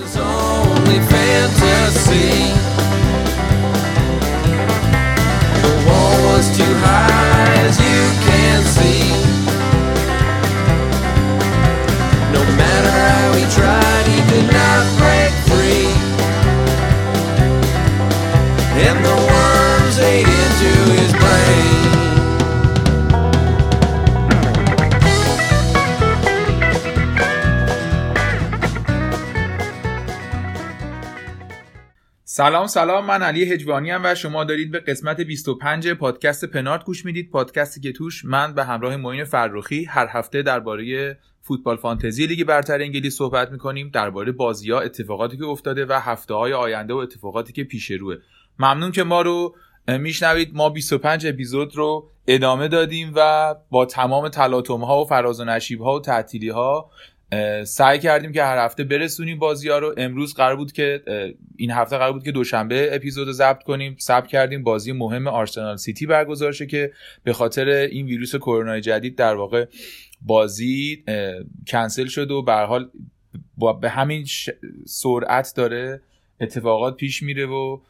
was only fair. سلام سلام. من علی هجوانی و شما دارید به قسمت 25 پادکست پنارت گوش می‌دید. پادکستی که توش من به همراه معین فرخی هر هفته درباره فوتبال فانتزی لیگ برتر انگلیس صحبت می‌کنیم درباره بازی ها اتفاقاتی که افتاده و هفته های آینده و اتفاقاتی که پیش روه. ممنون که ما رو میشنوید. ما 25 اپیزود رو ادامه دادیم و با تمام تلاطم ها و فراز و نشیب ها و تعطیلی ها سعی کردیم که هر هفته برسونیم بازی ها رو. امروز قرار بود که این هفته قرار بود که دوشنبه اپیزود ضبط کنیم. ثبت کردیم بازی مهم آرسنال سیتی برگزار شه که به خاطر این ویروس کرونا جدید در واقع بازی کنسل شد و به حال به همین سرعت داره اتفاقات پیش میره و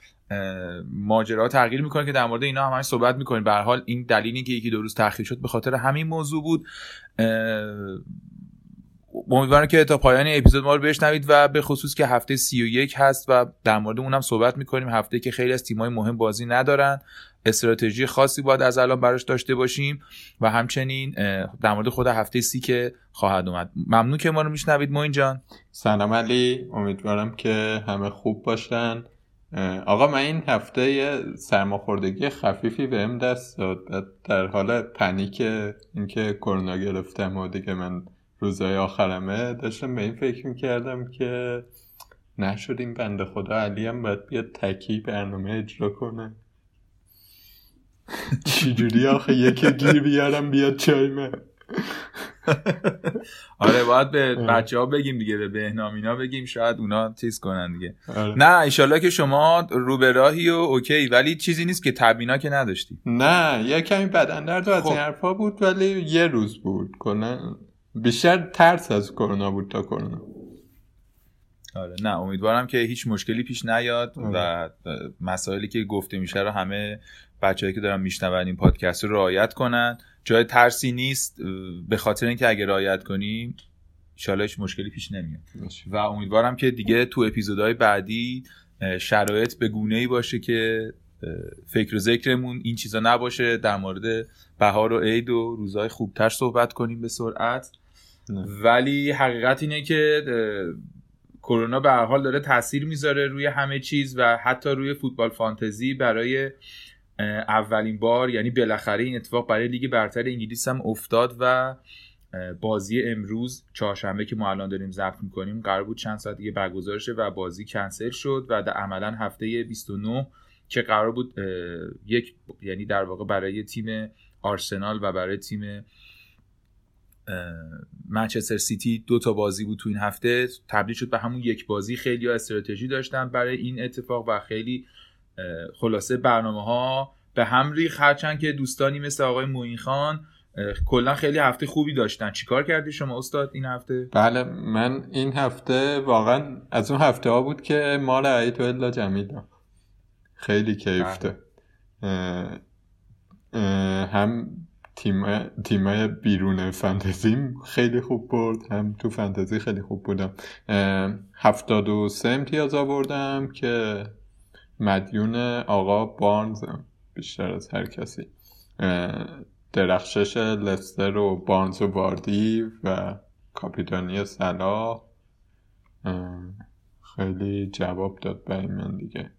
ماجرا تغییر می‌کنه که در مورد اینا همش صحبت می‌کنیم. به حال این دلیلی که یکی دو روز تاخیر شد به خاطر همین موضوع بود. امیدوارم که تا پایان اپیزود ما رو بشنوید و به خصوص که هفته 31 هست و در مورد اونم صحبت می‌کنیم. هفته که خیلی از تیمای مهم بازی ندارن. استراتژی خاصی باید از الان براش داشته باشیم و همچنین در مورد خود هفته سی که خواهد اومد. ممنون که ما رو میشنوید موین جان. سلام علی. امیدوارم که همه خوب باشن. آقا من این هفته سرماخوردگی خفیفی بهم دست داد. در حال پنیک اینکه کرونا گرفتم و دیگه من روزهای آخرمه داشتم به این فکر می‌کردم که نشد این بنده خدا علی هم باید بیاد تکی برنامه اجرا کنه. چجوری آخه یکی گیر بیارم بیاد چای من؟ آره باید به بچه ها بگیم دیگه به بهنامینا بگیم شاید اونا تیز کنن دیگه. آره. نه ایشالله که شما رو به راهی و اوکی ولی چیزی نیست که تبینا که نداشتی نه یه کمی بدن درد و از خب. این حرفا بود ولی یه روز بود. کنن بیشتر ترس از کرونا بود تا کرونا. آره نه امیدوارم که هیچ مشکلی پیش نیاد و آره. مسائلی که گفته میشه رو همه بچههایی که دارن میشنون این پادکست رو رعایت کنن. جای ترسی نیست به خاطر اینکه اگه رعایت کنیم ان هیچ مشکلی پیش نمیاد. و امیدوارم که دیگه تو اپیزودهای بعدی شرایط به گونه ای باشه که فکر و ذکرمون این چیزا نباشه. در مورد بهار و عید و روزهای خوبتر صحبت کنیم به سرعت. ولی حقیقت اینه که کرونا به هر حال داره تاثیر می‌ذاره روی همه چیز و حتی روی فوتبال فانتزی برای اولین بار یعنی بالاخره این اتفاق برای لیگ برتر انگلیس هم افتاد و بازی امروز چهارشنبه که ما الان داریم ضبط می‌کنیم قرار بود چند ساعت دیگه برگزار شه و بازی کنسل شد و در عملا هفته 29 که قرار بود یک یعنی در واقع برای تیم آرسنال و برای تیم منچستر سیتی دو تا بازی بود تو این هفته. تبدیل شد به همون یک بازی. خیلی استراتژی داشتن برای این اتفاق و خیلی خلاصه برنامه ها به هم ریخ هرچند که دوستانی مثل آقای موین خان کلا خیلی هفته خوبی داشتن. چیکار کردی شما استاد این هفته؟ بله من این هفته واقعا از اون هفته ها بود که مال عید و الا جمیدم خیلی کیفته. بله. هم تیم تیمای بیرون فانتزیم خیلی خوب برد. هم تو فانتزی خیلی خوب بودم. هفتاد و سه امتیاز آوردم که مدیون آقا بارنز بیشتر از هر کسی. درخشش لستر و بارنز و واردی و کاپیتانی سلا خیلی جواب داد برای من دیگه.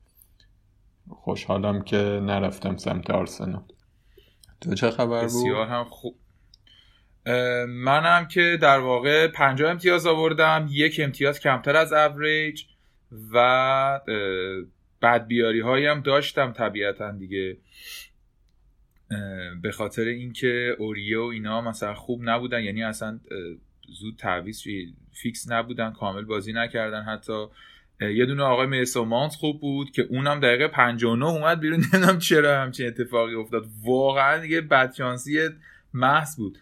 خوشحالم که نرفتم سمت آرسنال. تو چه خبر بود؟ بسیار هم خوب منم که در واقع 50 امتیاز آوردم یک امتیاز کمتر از اوریج و بعد بیاری هایی هم داشتم طبیعتا دیگه به خاطر اینکه اوریو و اینا مثلا خوب نبودن یعنی اصلا زود تعویض فیکس نبودن کامل بازی نکردن حتی یه دونه آقای میسون مانت خوب بود که اونم دقیقه 59 اومد بیرون. نمی‌دونم چرا همچین اتفاقی افتاد. واقعا یه بدشانسی محض بود.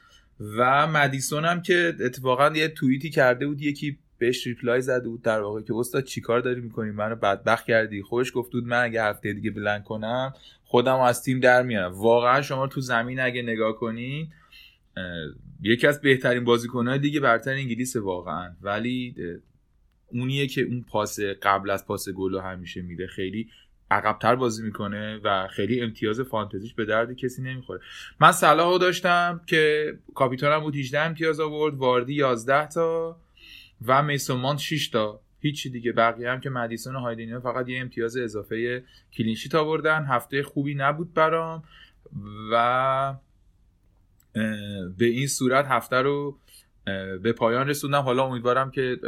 و مدیسون هم که اتفاقا یه توییتی کرده بود یکی بهش reply زده بود در واقع که استاد چیکار داری می‌کنی؟ منو بدبخت کردی. خودش گفته بود من اگه هفته دیگه blank کنم خودم از تیم در میارم. واقعا شما تو زمین اگه نگاه کنین یکی از بهترین بازیکنهای دیگه برتر انگلیس واقعا. ولی اونیه که اون پاس قبل از پاس گل همیشه میده. خیلی عقبتر بازی می‌کنه و خیلی امتیاز فانتزیش به درد کسی نمی‌خوره. من صلاحو داشتم که کاپیتانم بود 18 امتیاز آورد واردی 11 تا و میسومان 6 تا. هیچی دیگه. بقیه هم که مدیسون و هایدینیو فقط یه امتیاز اضافه کلینشیت آوردن. هفته خوبی نبود برام و به این صورت هفته رو به پایان رسوندم. حالا امیدوارم که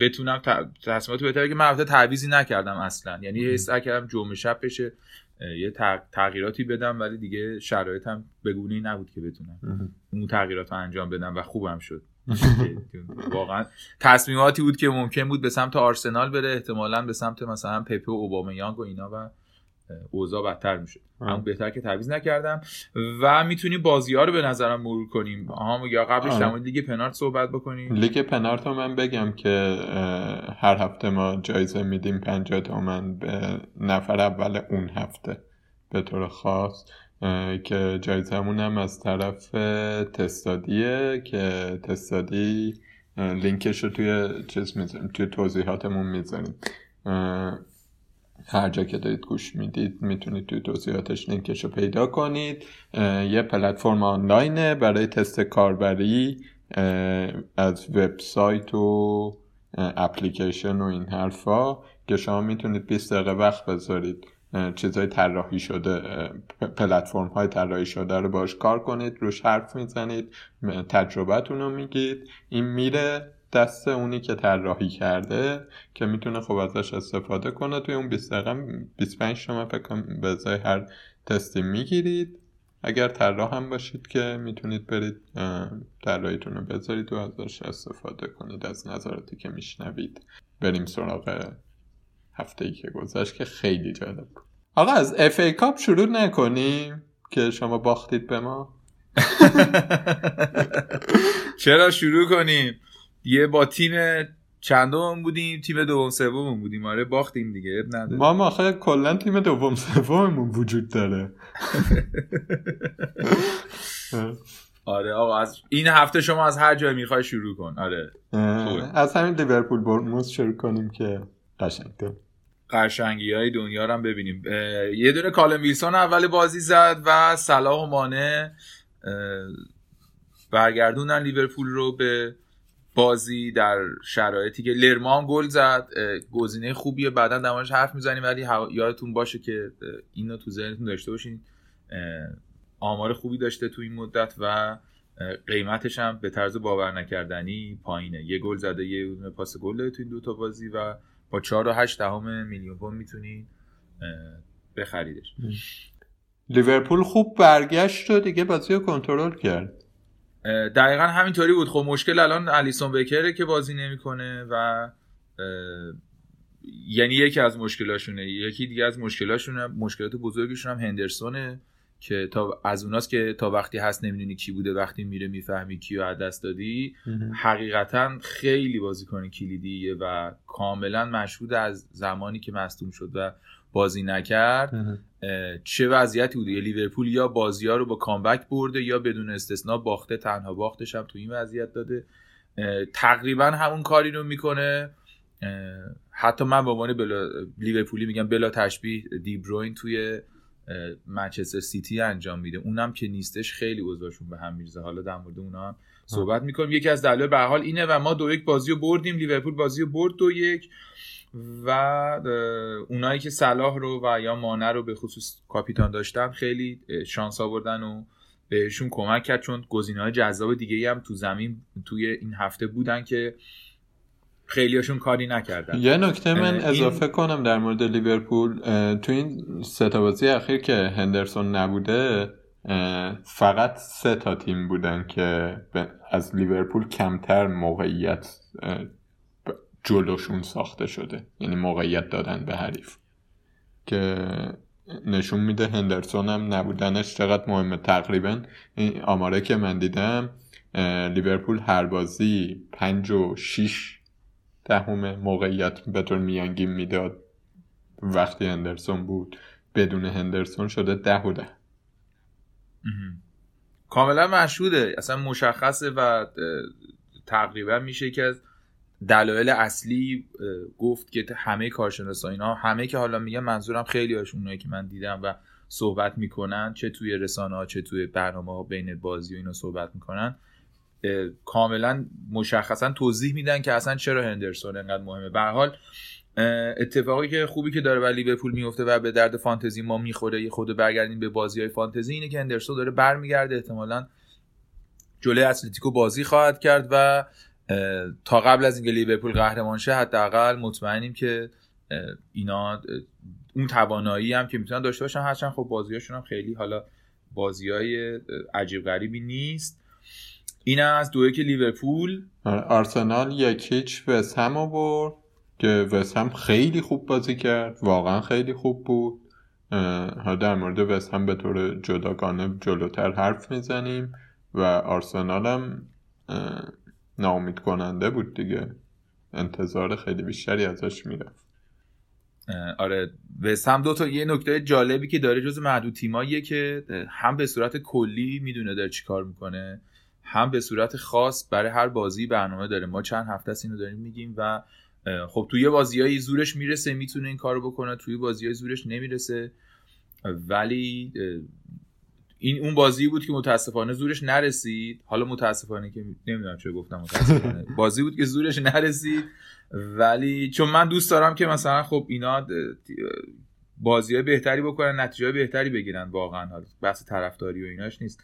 بتونم تصمیمات بهتره که من البته تعویزی نکردم اصلا. یعنی حس کردم جمعه شب بشه یه تغییراتی بدم ولی دیگه شرایطم بگونه نبود که بتونم. اون تغییرات رو انجام بدم و خوبم شد. واقعا تصمیماتی بود که ممکن بود به سمت آرسنال بره احتمالا به سمت مثلا پپه و اوبامیانگ و اینا و اوضاع بدتر میشه اما بهتر که تعویض نکردم. و می‌تونیم بازی ها رو به نظرم مرور کنیم. آها یا قبلش در لیگ پنارت صحبت بکنیم. لیگ پنارت رو من بگم که هر هفته ما جایزه میدیم 50 تومن به نفر اول اون هفته به طور خاص. که جایزمون هم از طرف تستادیه که تستادی لینکش رو توی چیز می‌ذاریم توی توضیحاتمون می‌ذاریم. هر جا که دارید گوش می‌دید می‌تونید توی توضیحاتش لینکش رو پیدا کنید. یه پلتفرم آنلاینه برای تست کاربری از وبسایت و اپلیکیشن و این حرفا که شما می‌تونید 20 دقیقه وقت بذارید. چیزهای طراحی شده پلتفرم های طراحی شده رو باش کار کنید روش حرف می‌زنید تجربتون رو میگید. این میره دست اونی که طراحی کرده که می‌تونه خب ازش استفاده کنه. توی اون 20 دقیقه 25 شما فکر به ازای هر تستی می‌گیرید. اگر طراح هم باشید که می‌تونید برید طراحیتون رو بذارید و ازش استفاده کنید. از نظراتی که میشنوید. بریم سراغ هفته ای که گذشت که خیلی جالب بود. آقا از اف ای کاپ شروع نکنیم که شما باختید به ما. چرا شروع کنیم؟ یه با تیم چندم بودیم تیم دوم سوم بودیم. آره باختیم دیگه. نداره ما ما کلا تیم دوم سوممون وجود داره. آره آقا از این هفته شما از هر جای می‌خوای شروع کن. آره. از همین لیورپول برموس شروع کنیم که قشنگ قشنگی های دنیا رو هم ببینیم. یه دونه کالم ویلسون اول بازی زد و صلاح و مانه برگردوندن لیورپول رو به بازی در شرایطی که لرمان گل زد گزینه خوبیه. بعدا در حرف می‌زنیم ولی یادتون باشه که اینو تو ذهنتون داشته باشین. آمار خوبی داشته تو این مدت و قیمتش هم به طرز باور نکردنی پایینه. یه گل زده یه پاس گل داده تو این دوتا بازی و با 4 و 8 دهم میلیون پوند می‌تونی بخریدش. لیورپول خوب برگشت و دیگه بازی رو کنترل کرد. دقیقا همینطوری بود. خب مشکل الان الیسون بکره که بازی نمی‌کنه و یعنی یکی از مشکلاشونه. یکی دیگه از مشکلاشونه. مشکلات بزرگشون هم هندرسونه. که تا از اوناست که تا وقتی هست نمی‌دونی کی بوده وقتی میره می‌فهمی کیو از دست دادی. حقیقتا خیلی بازیکن کلیدیه و کاملا مشهود از زمانی که مصدوم شد و بازی نکرد. چه وضعیتی بوده؟ لیورپول یا بازی ها رو با کامبک برده یا بدون استثنا باخته تنها باختش هم تو این وضعیت داده. تقریبا همون کاری رو می‌کنه. حتی من به عنوان بلا... لیورپولی میگم بلا تشبیه دیبروین توی منچستر سیتی انجام میده. اونم که نیستش خیلی اوضاعشون به هم میرزه حالا در مورد اونا هم صحبت می‌کنیم. یکی از دلایل به حال اینه و ما دو یک بازی رو بردیم. لیورپول بازی رو برد دو یک و اونایی که صلاح رو و یا مانه رو به خصوص کاپیتان داشتن خیلی شانس آوردن و بهشون کمک کرد. چون گزینه های جذاب دیگه هم تو زمین توی این هفته بودن که خیلیاشون کاری نکردن. یه نکته من اضافه کنم در مورد لیورپول تو این سه تا بازی اخیر که هندرسون نبوده فقط سه تا تیم بودن که از لیورپول کمتر موقعیت جلوشون ساخته شده. یعنی موقعیت دادن به حریف. که نشون میده هندرسون هم نبودنش چقدر مهمه. تقریبا این آماره که من دیدم لیورپول هر بازی پنج و شیش دهم موقعیت به میانگین می‌داد. وقتی هندرسون بود بدون هندرسون شده ده و ده. کاملا مشهوده. اصلا مشخصه و تقریبا میشه که از دلایل اصلی گفت که همه کارشناسا اینا همه که حالا میگم منظورم خیلی هاشون اونایی که من دیدم و صحبت می‌کنن چه توی رسانه ها چه توی برنامه ها بین بازی و اینا صحبت می‌کنن. کاملا مشخصا توضیح میدن که اصلا چرا هندرسون انقدر مهمه. به حال اتفاقی که خوبی که داره ولی لیورپول میفته و به درد فانتزی ما می‌خوره یه خود برگردیم به بازی های فانتزی اینه که هندرسون داره برمیگرده. احتمالا جلوی اتلتیکو بازی خواهد کرد و تا قبل از اینکه لیورپول قهرمان شه حداقل مطمئنیم که اینا اون توانایی هم که می‌تونن داشته باشن. هرچند خب بازیاشون هم خیلی حالا بازی های عجیب غریبی نیست. این از دوی که لیورپول. آره، آرسنال یک هیچ وست هم برد که وست هم خیلی خوب بازی کرد واقعا خیلی خوب بود. ها در مورد وست هم به طور جداگانه جلوتر حرف می‌زنیم و آرسنال هم ناامید کننده بود دیگه. انتظار خیلی بیشتری ازش می‌رفت. آره وست هم دو تا یه نکته جالبی که داره جز معدود تیماییه که هم به صورت کلی می‌دونه داره چیکار می‌کنه. هم به صورت خاص برای هر بازی برنامه داره. ما چند هفته از اینو داریم میگیم و خب توی بازیایی زورش می‌رسه می‌تونه این کارو بکنه. توی بازیای زورش نمی‌رسه. ولی این اون بازی بود که متاسفانه زورش نرسید. حالا متاسفانه که نمی‌دونم چه گفتم متاسفانه. بازی بود که زورش نرسید. ولی چون من دوست دارم که مثلا خب اینا بازی های بهتری بکنن نتیجه بهتری بگیرن. واقعا حالا بحث طرفداری و ایناش نیست.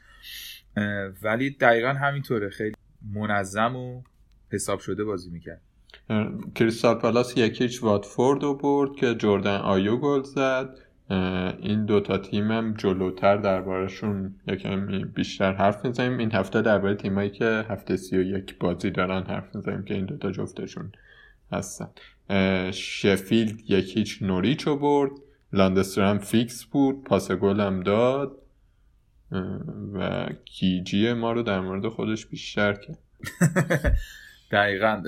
ولی دقیقا همینطوره. خیلی منظم و حساب شده بازی می‌کرد. کریستال پالاس یک هیچ واتفورد رو برد که جردن آیو گل زد. این دوتا تیم هم جلوتر دربارشون یکم بیشتر حرف می‌زنیم. این هفته درباره تیمایی که هفته سی و یک بازی دارن حرف می‌زنیم که این دوتا جفتشون هستن. شفیلد یک هیچ نوریچ رو برد. لاندسترام فیکس بود. پاس گل هم داد. و کیجی ما رو در مورد خودش بیشتر کرد. دقیقا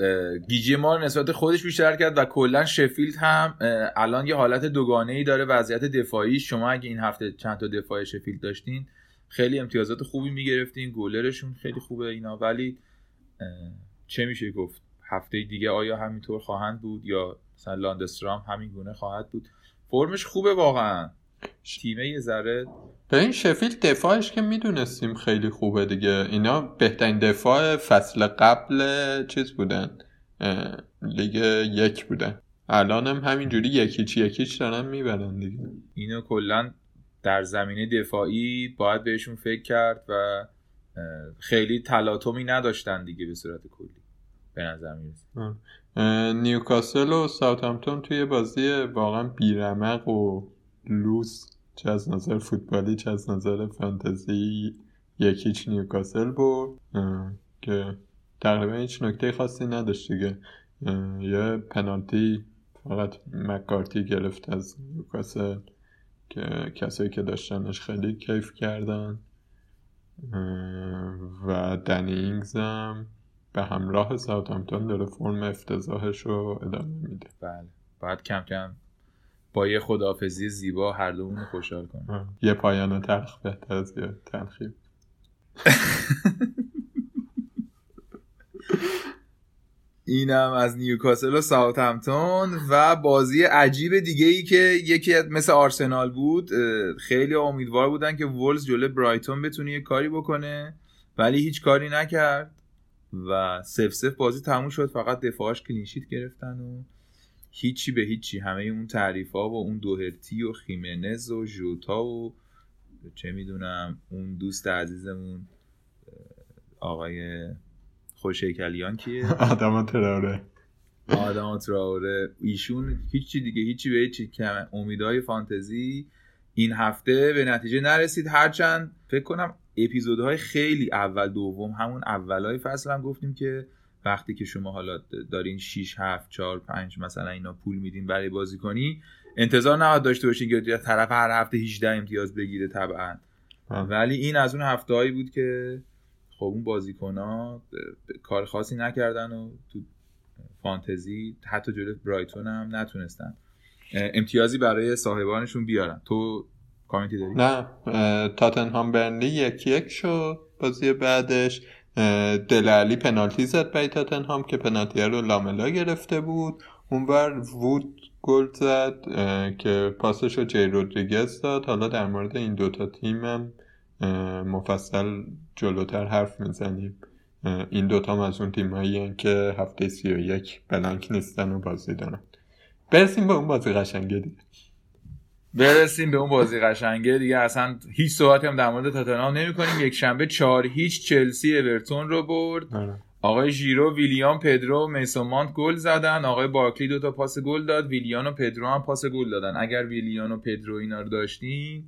گیجی ما نسبت خودش بیشتر کرد و کلا شفیلد هم الان یه حالت دوگانه ای داره وضعیت دفاعی. شما اگه این هفته چند تا دفاع شفیلد داشتین خیلی امتیازات خوبی می‌گرفتین گولرشون خیلی خوبه اینا. ولی چه میشه گفت؟ هفته دیگه آیا همینطور خواهند بود یا مثلا لاندسترام همین گونه خواهد بود؟ فرمش خوبه واقعا. تیمه یه ذره. به این شفیل دفاعش که می‌دونستیم خیلی خوبه دیگه. اینا بهترین دفاع فصل قبل چیز بودن. لیگ یک بودن. الان هم همینجوری یکیچ یکیچ دارن می‌برن دیگه. اینو کلا در زمینه دفاعی باید بهشون فکر کرد و خیلی تلاطمی نداشتن دیگه به صورت کلی. به نظر می‌رسه. نیوکاسل و ساوثهمپتون توی بازی واقعا بیرمق و لوس چه از نظر فوتبالی چه از نظر فانتزی یکیچ نیوکاسل بود که تقریبا هیچ نکته خاصی نداشت دیگه. یه پنالتی فقط مکارتی گرفت از نیوکاسل که کسایی که داشتنش خیلی کیف کردن. و دنینگز هم به همراه ساوثهمپتون داره فرم افتضاحش رو ادامه میده. بله. باید کم کم با یه خداحافظی زیبا هر دومون خوشحال کنیم. یه پایان تلخ بهتر از یه تلخی. اینم از نیوکاسل و ساوثهمپتون و بازی عجیب دیگه ای که یکی مثل آرسنال بود خیلی امیدوار بودن که وولز جلو برایتون بتونه یه کاری بکنه ولی هیچ کاری نکرد و سف سف بازی تموم شد. فقط دفاعش کلینشیت گرفتن و هیچی به هیچی. همه اون تعریف ها و اون دوهرتی و خیمنز و ژوتا و چه می‌دونم اون دوست عزیزمون آقای خوشیکلیان کیه؟ آدم تراوره آدم تراوره ایشون هیچی دیگه هیچی به هیچی. که امیدهای فانتزی این هفته به نتیجه نرسید. هرچند فکر کنم اپیزودهای خیلی اول دوم همون اولای فصل هم گفتیم که وقتی که شما حالا دارین 6 7 4 5 مثلا اینا پول میدین برای بازی کنی انتظار نباید داشته باشین که طرف هر هفته 18 امتیاز بگیره طبعا. ولی این از اون هفته هایی بود که خب اون بازیکن ها کار خاصی نکردن و تو فانتزی حتی جلو برایتون هم نتونستن. امتیازی برای صاحبانشون بیارن. تو کامنتی داری؟ نه تاتنهام برنلی یک یک شد بازی بعدش. دلالی پنالتی زد برای تاتنهام که پنالتی رو لاملا گرفته بود. اونور وود گل زد که پاسش رو جی رودریگز داد. حالا در مورد این دوتا تیم هم مفصل جلوتر حرف می‌زنیم. این دوتا هم از اون تیم هایی که هفته سی و یک بلنک نیستن و بازی دارن. برسیم به اون بازی قشنگه دیگه. برسیم به اون بازی قشنگه. دیگه اصلا هیچ صحبتی هم در مورد تاتنهام نمی کنیم یک شنبه چهار هیچ چلسی اورتون رو برد. آره. آقای ژیرو ویلیام پدرو میسومانت گل زدن. آقای بارکلی دو تا پاس گل داد. ویلیان و پدرو هم پاس گل دادن. اگر ویلیان و پدرو اینا رو داشتین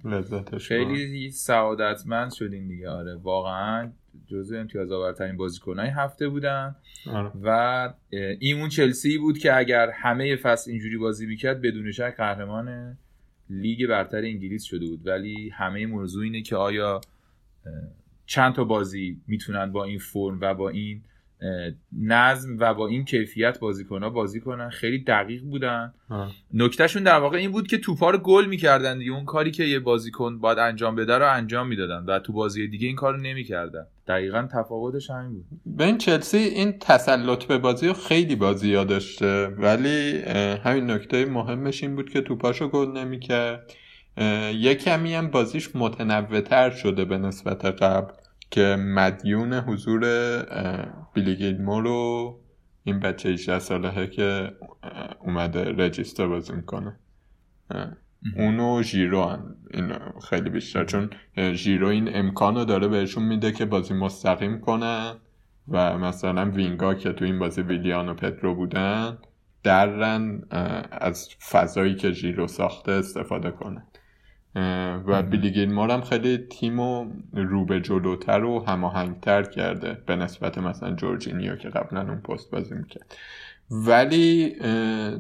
خیلی سعادتمند شدین دیگه. آره واقعا جزو امتیاز آورترین بازیکنهای هفته بودن. آره. و این اون چلسی بود که اگر همه فصل اینجوری بازی می‌کرد بدون شک قهرمان لیگ برتر انگلیس شده بود. ولی همه موضوع اینه که آیا چند تا بازی می‌تونن با این فرم و با این نظم و با این کیفیت بازیکن ها بازی کنن؟ خیلی دقیق بودن. نکتهشون در واقع این بود که توپا رو گل می‌کردن دیگه. اون کاری که یه بازیکن باید انجام بده رو انجام می‌دادن و تو بازی دیگه این کار رو نمی‌کردن. دقیقا تفاوتش همین بود. به این چلسی این تسلط به بازی رو خیلی بازی داشته ولی همین نکته مهمش این بود که توپاشو گل نمی‌کرد. یه کمی هم بازیش متنوعتر شده به نسبت قبل که مدیون حضور بیلیگیلمو رو این بچه 18 ساله که اومده رجیستر بازی می‌کنه. اونو ژیرو هم این خیلی بیشتر چون ژیرو این امکان رو داره بهشون میده که بازی مستقیم کنن و مثلا وینگا که تو این بازی ویلیان و پدرو بودن درن از فضایی که ژیرو ساخته استفاده کنن. و بیلی هم خیلی تیم رو به جلوتر و هماهنگتر کرده به نسبت مثلا جورجینیو که قبلا اون پست بازی می‌کرد. ولی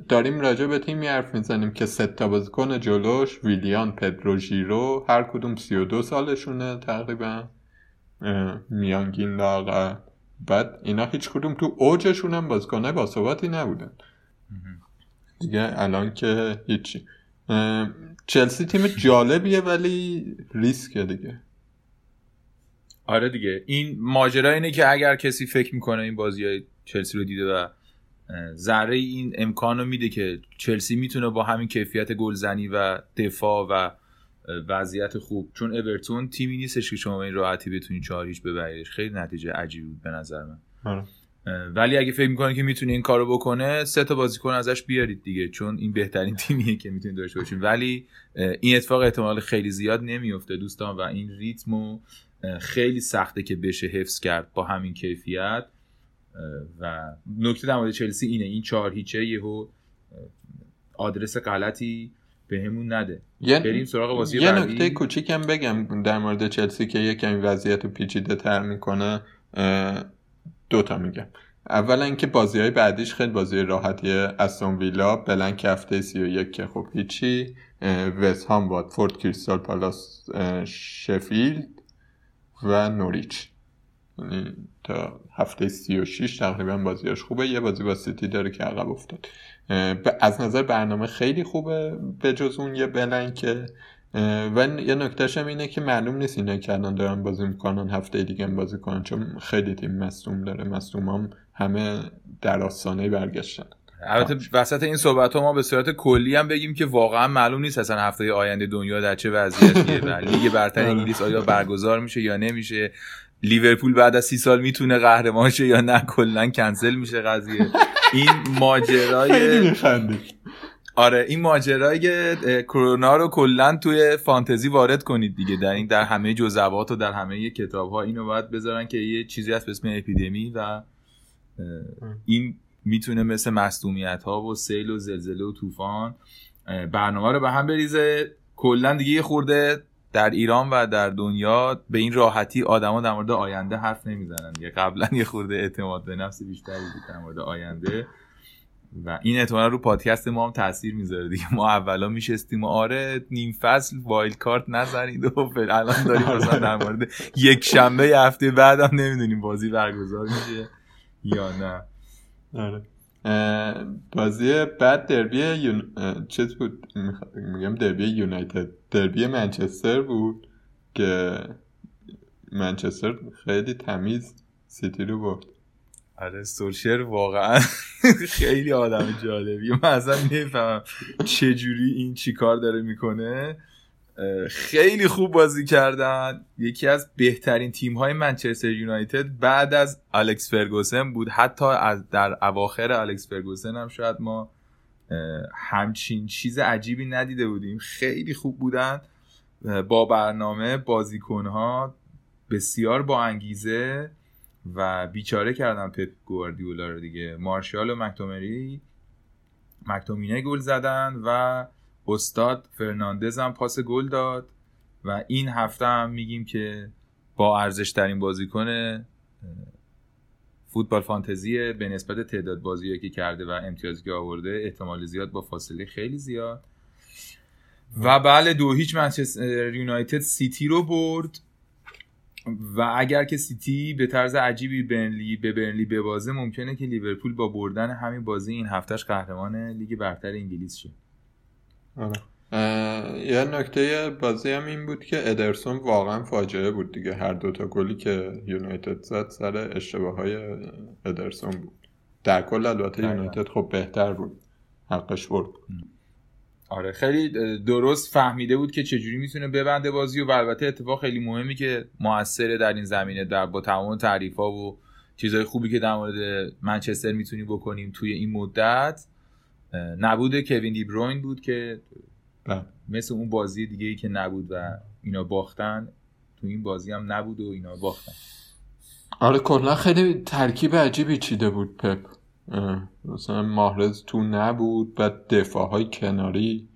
داریم راجع به تیمی حرف می‌زنیم که سه تا بازیکن جلوش ویلیان پدرو ژیرو هر کدوم 32 سالشونه تقریبا میانگین لاغر بعد اینا هیچ کدوم تو اوجشون هم بازیکنای باثباتی نبودن. دیگه الان که هیچی. چلسی تیم جالبیه ولی ریسکه دیگه. آره دیگه. این ماجرا اینه که اگر کسی فکر می‌کنه این بازی های چلسی رو دیده و ذره این امکان رو میده که چلسی می‌تونه با همین کیفیت گلزنی و دفاع و وضعیت خوب. چون اورتون تیمی نیستش که شما این راحتی بتونید چهاریش ببریدش. خیلی نتیجه عجیبی بود به نظر من. آره. ولی اگه فکر می‌کنه که می‌تونه این کارو بکنه سه تا بازیکن ازش بیارید دیگه چون این بهترین تیمیه که می‌تونید داشته باشین. ولی این اتفاق احتمال خیلی زیاد نمیفته دوستان و این ریتمو خیلی سخته که بشه حفظ کرد با همین کیفیت. و نکته در مورد چلسی اینه این چهار هیچه یهو آدرس غلطی بهمون نده. یه بریم سراغ بازی یه نکته کوچیکم بگم در مورد چلسی که یه کمی وضعیت رو پیچیده تر می‌کنه دوتا میگم. اولا اینکه بازی های بعدیش خیلی بازی راحتی استون ویلا blank هفته سی و یک که خب هیچی وست هام واتفورد کریستال پالاس شفیلد و نوریچ. یعنی تا هفته سی و شیش تقریبا بازیاش خوبه. یه بازی با سیتی داره که عقب افتاد. از نظر برنامه خیلی خوبه به جز اون یه blank ه و یه نکتهش هم اینه که معلوم نیست اینا که الان دارن بازی می‌کنن هفته دیگه هم بازی کنن چون خیلی تیم مصدوم داره. مصدوم هم همه در آستانه برگشتن. البته وسط این صحبت ها ما به صورت کلی هم بگیم که واقعا معلوم نیست اصلا هفته آینده دنیا در چه وضعیتیه و لیگ برتر آره. انگلیس آیا برگزار میشه یا نمیشه. لیورپول بعد از سی سال می‌تونه قهرمان شه یا نه کلا کنسل میشه قضیه. این ماجرای آره این ماجرای کرونا رو کلا توی فانتزی وارد کنید دیگه. در این در همه جزوات و در همه کتاب ها اینو باید بذارن که یه چیزی هست به اسم اپیدمی و این می‌تونه مثل مصدومیت ها و سیل و زلزله و طوفان برنامه رو به هم بریزه. کلا دیگه یه خورده در ایران و در دنیا به این راحتی آدما در مورد آینده حرف نمی‌زنن. یه قبلا یه خورده اعتماد به نفس بیشتری بود در مورد آینده. و این احتمالا رو پادکست ما هم تاثیر می‌ذاره دیگه. ما اولا میشستیم آره نیم فصل وایلد کارت نزنید و الان داریم مثلا در مورد یک شنبه هفته بعدم نمی‌دونیم بازی برگزار میشه یا نه. آره. بازی بعد دربی یون... چیز بود؟ میگم دربی یونایتد. دربی منچستر بود که منچستر خیلی تمیز سیتی رو برد. آره سولشر واقعا خیلی آدم جالبی من اصلا نفهمم چجوری این چیکار داره می‌کنه. خیلی خوب بازی کردن. یکی از بهترین تیم های منچستر یونایتد بعد از الکس فرگوسن بود. حتی از در اواخر الکس فرگوسن هم شاید ما همچین چیز عجیبی ندیده بودیم. خیلی خوب بودن. با برنامه بازیکن ها بسیار با انگیزه و بیچاره کردن پپ گواردیولا رو دیگه. مارشال و مکتومری مک‌تومینی گل زدن و استاد فرناندز هم پاس گل داد و این هفته هم میگیم که با ارزش ترین بازیکن فوتبال فانتزی به نسبت تعداد بازیهایی که کرده و امتیازی که آورده احتمال زیاد با فاصله خیلی زیاد. و بله دو هیچ منچستر یونایتد سیتی رو برد و اگر که سیتی به طرز عجیبی برنلی به برنلی ببازه ممکنه که لیورپول با بردن همین بازی این هفتهش قهرمان لیگ برتر انگلیس شه. آره. یه نکته بازی هم این بود که ادرسون واقعا فاجعه بود دیگه. هر دوتا گلی که یونایتد زد سر اشتباه های ادرسون بود. در کل البته یونایتد خب بهتر بود. حقش برد. آره خیلی درست فهمیده بود که چجوری می‌تونه ببنده بازی و البته اتفاق خیلی مهمی که موثره در این زمینه در با تمام تعریف ها و چیزهای خوبی که در مورد منچستر می‌تونیم بکنیم توی این مدت. نبود کوین دی بروین بود که بله. مثل اون بازی دیگه ای که نبود و اینا باختن تو این بازی هم نبود و اینا باختن. آره کلا خیلی ترکیب عجیبی چیده بود پپ. مثلا ماهرز تو نبود بعد دفاع های کناری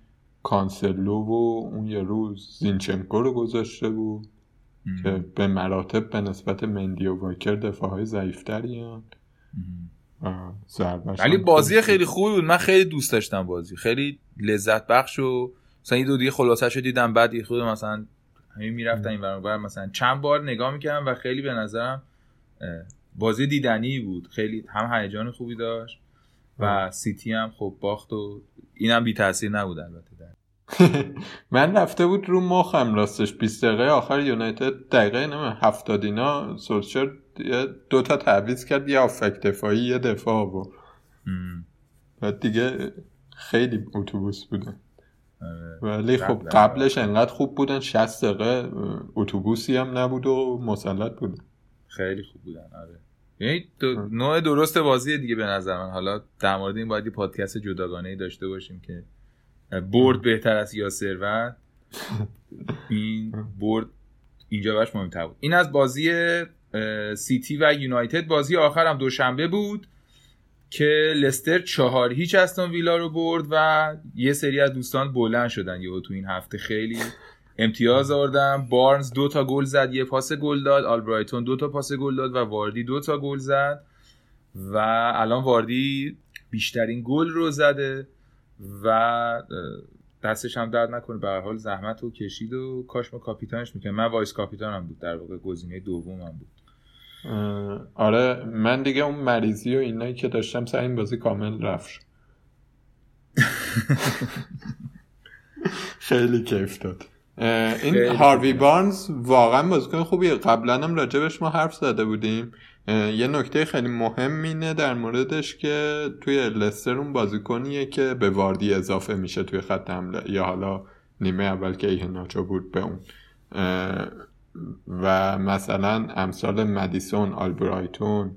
کانسلو و اون یه روز زینچنکو رو گذاشته بود که به مراتب به نسبت مندی و واکر دفاع های ضعیفتری ولی بازی خیلی خوبی بود. من خیلی دوست داشتم بازی. خیلی لذت بخش و مثلا یه دو دیگه خلاصه شو دیدم بعد یه خود مثلا همین می‌رفتن این ور مثلا چند بار نگاه می‌کردم و خیلی به نظرم بازی دیدنی بود. خیلی هم هیجان خوبی داشت و سیتی هم خب باخت و اینم بی تاثیر نبود البته من رفته بود رو مخم راستش 20 دقیقه آخر یونایتد دقیقه نمه هفتاد اینا سولشر دو تا تعویض کرد یه آفک دفاعی یه دفاع و بعد دیگه خیلی اتوبوس بودن آره. ولی خب قبلش انقدر خوب بودن 60 دقیقه اتوبوسی هم نبود و مسلط بودن خیلی خوب بودن آره. یعنی نوع درست بازی دیگه به نظر من. حالا در مورد این باید یه پادکست جداگانه ای داشته باشیم که برد بهتر از یا ثروت. این برد اینجا باش مهمتر بود. این از بازی سیتی و یونایتد بازی آخر هم دوشنبه بود که لستر چهار هیچ استون ویلا رو برد و یه سری از دوستان بلند شدن یهو تو این هفته. خیلی امتیاز آوردن. بارنز دو تا گل زد یه پاس گل داد. آلبرایتون دو تا پاس گل داد و واردی دو تا گل زد. و الان واردی بیشترین گل رو زده و دستش هم درد نکنه. به حال زحمت رو کشید و کاش ما کاپیتانش می‌کنه من vice کاپیتانم بود در واقع. گزینه دومم بود. آره من دیگه اون مریضی و اینایی که داشتم سر این بازی کامل رفت خیلی کیف داد. این هاروی بارنز واقعا بازیکن خوبیه. قبلا هم راجبش ما حرف زده بودیم. یه نکته خیلی مهم اینه در موردش که توی لستر اون بازیکنیه که به واردی اضافه میشه توی خط حمله. یا حالا نیمه اول که ایه ناچو بود به اون. و مثلا امثال مدیسون آلبرایتون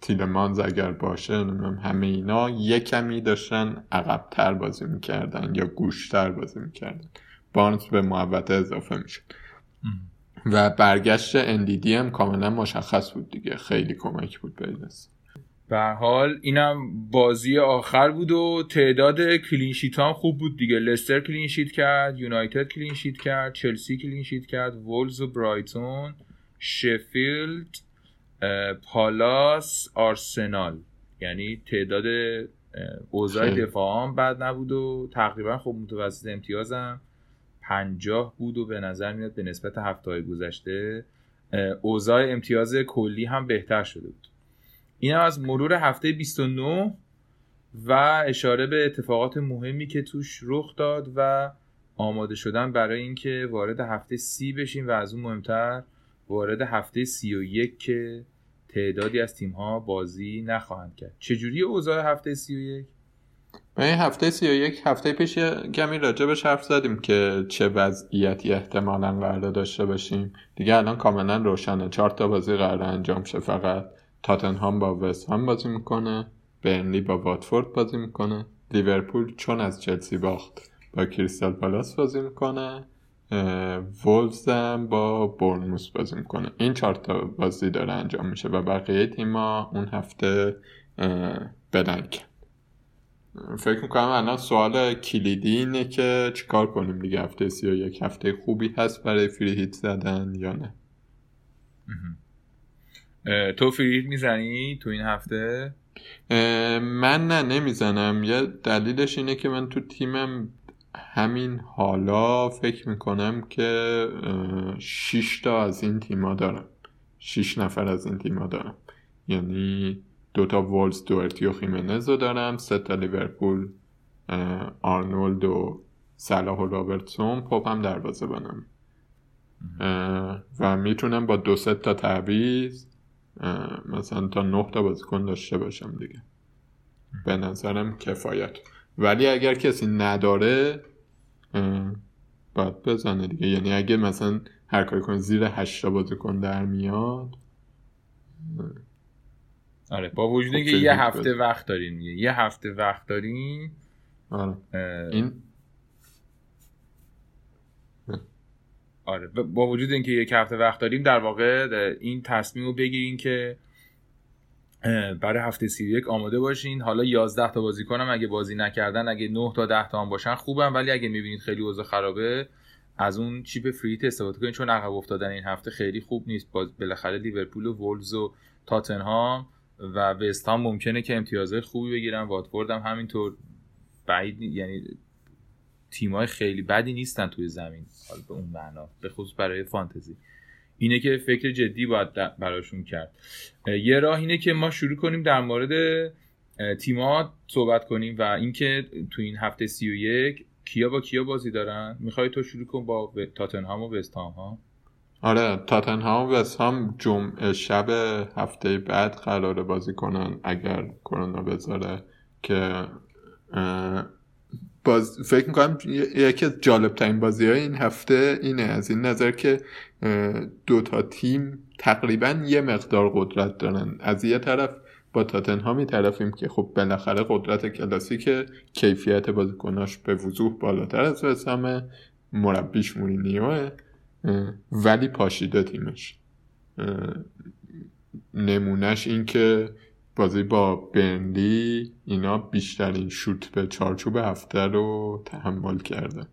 تیلمانز اگر باشه همه اینا یه کمی داشتن عقبتر بازی می‌کردن یا گوشتر بازی می‌کردن. بارنز به محبت اضافه میشه و برگشت اندیدی هم کاملا مشخص بود دیگه. خیلی کمک بود به به حال اینم بازی آخر بود و تعداد clean sheet هم خوب بود دیگه. لستر clean sheet کرد یونایتد clean sheet کرد چلسی clean sheet کرد وولز و برایتون شفیلد پالاس آرسنال. یعنی تعداد اوضاع دفاع هم بد نبود و تقریبا خب متوسط امتیازم پنجاه بود و به نظر میاد به نسبت هفته های گذشته اوضاع امتیاز کلی هم بهتر شده بود. این از مرور هفته 29 و اشاره به اتفاقات مهمی که توش رخ داد و آماده شدن برای اینکه وارد هفته سی بشیم و از اون مهمتر وارد هفته سی و یک که تعدادی از تیم ها بازی نخواهند کرد. چجوری اوضاع هفته سی و یک؟ این هفته سی و یک هفته پیش کمی راجبش حرف زدیم که چه وضعیتی احتمالا قرار داشته باشیم. دیگه الان کاملا روشنه. چهار تا بازی قرار انجام شه فقط. تاتنهام با وست هم بازی می‌کنه برنلی با واتفورد بازی می‌کنه لیورپول چون از چلسی باخت با کریستال پالاس بازی می‌کنه وولز هم با بورنموس بازی می‌کنه. این چهار تا بازی داره انجام میشه و بقیه تیما اون هفته بلنگ فکر می‌کنم الان سوال کلیدی اینه که چیکار کنیم دیگه؟ هفته سی و یک هفته خوبی هست برای فری هیت زدن یا نه؟ تو فری هیت می‌زنی تو این هفته؟ من نه نمی‌زنم. یه دلیلش اینه که من تو تیمم همین حالا فکر می‌کنم که شیش تا از این تیما دارم. شیش نفر از این تیما دارم. یعنی دوتا وولز دوارتی و خیمنز رو دارم سه تا لیورپول آرنولد و صلاح و رابرتسون. پاپ هم دروازه‌بانم و می‌تونم با دو سه تا تعویض مثلا تا نه تا بازیکن داشته باشم دیگه. به نظرم کفایت. ولی اگر کسی نداره باید بزنه دیگه. یعنی اگه مثلا هر کاری کن زیر هشتا بازیکن در میاد آره با وجود اینکه خب یه هفته وقت دارین یه هفته وقت دارین آره. این آره. با وجود اینکه یک هفته وقت داریم در واقع این تصمیم رو بگیرین که برای هفته سی یک آماده باشین. حالا 11 تا بازی کنم اگه بازی نکردن اگه 9 تا 10 تا هم باشن خوبم ولی اگه می‌بینید خیلی اوضاع خرابه از اون چیپ فریت استفاده کنین. چون عقب افتادن این هفته خیلی خوب نیست. باز بالاخره لیورپول و وولز و تاتنهام و وستهام ممکنه که امتیازهای خوبی بگیرن. واتفورد هم همینطور بعید یعنی تیمای خیلی بدی نیستن توی زمین حالا به اون معنا به خصوص برای فانتزی. اینه که فکر جدی باید براشون کرد. یه راه اینه که ما شروع کنیم در مورد تیما صحبت کنیم و اینکه تو این هفته سی و یک کیا با کیا بازی دارن؟ می‌خوای تو شروع کن با تاتنهام و وستهام ها آره تاتنهام و وستهام جمعه شب هفته بعد قراره بازی کنن اگر کرونا بذاره که باز فکر می‌کنم یکی از جالب ترین بازی های این هفته اینه از این نظر که دو تا تیم تقریبا یه مقدار قدرت دارن. از یه طرف با تاتنهامی طرفیم که خب بالاخره قدرت کلاسیک کیفیت بازیکناش به وضوح بالاتر از وسامه مربیش مورینیوه ولی پاشیده تیمش. نمونهش این که بازی با برنلی اینا بیشترین شوت به چارچوب هفته رو تحمل کردن.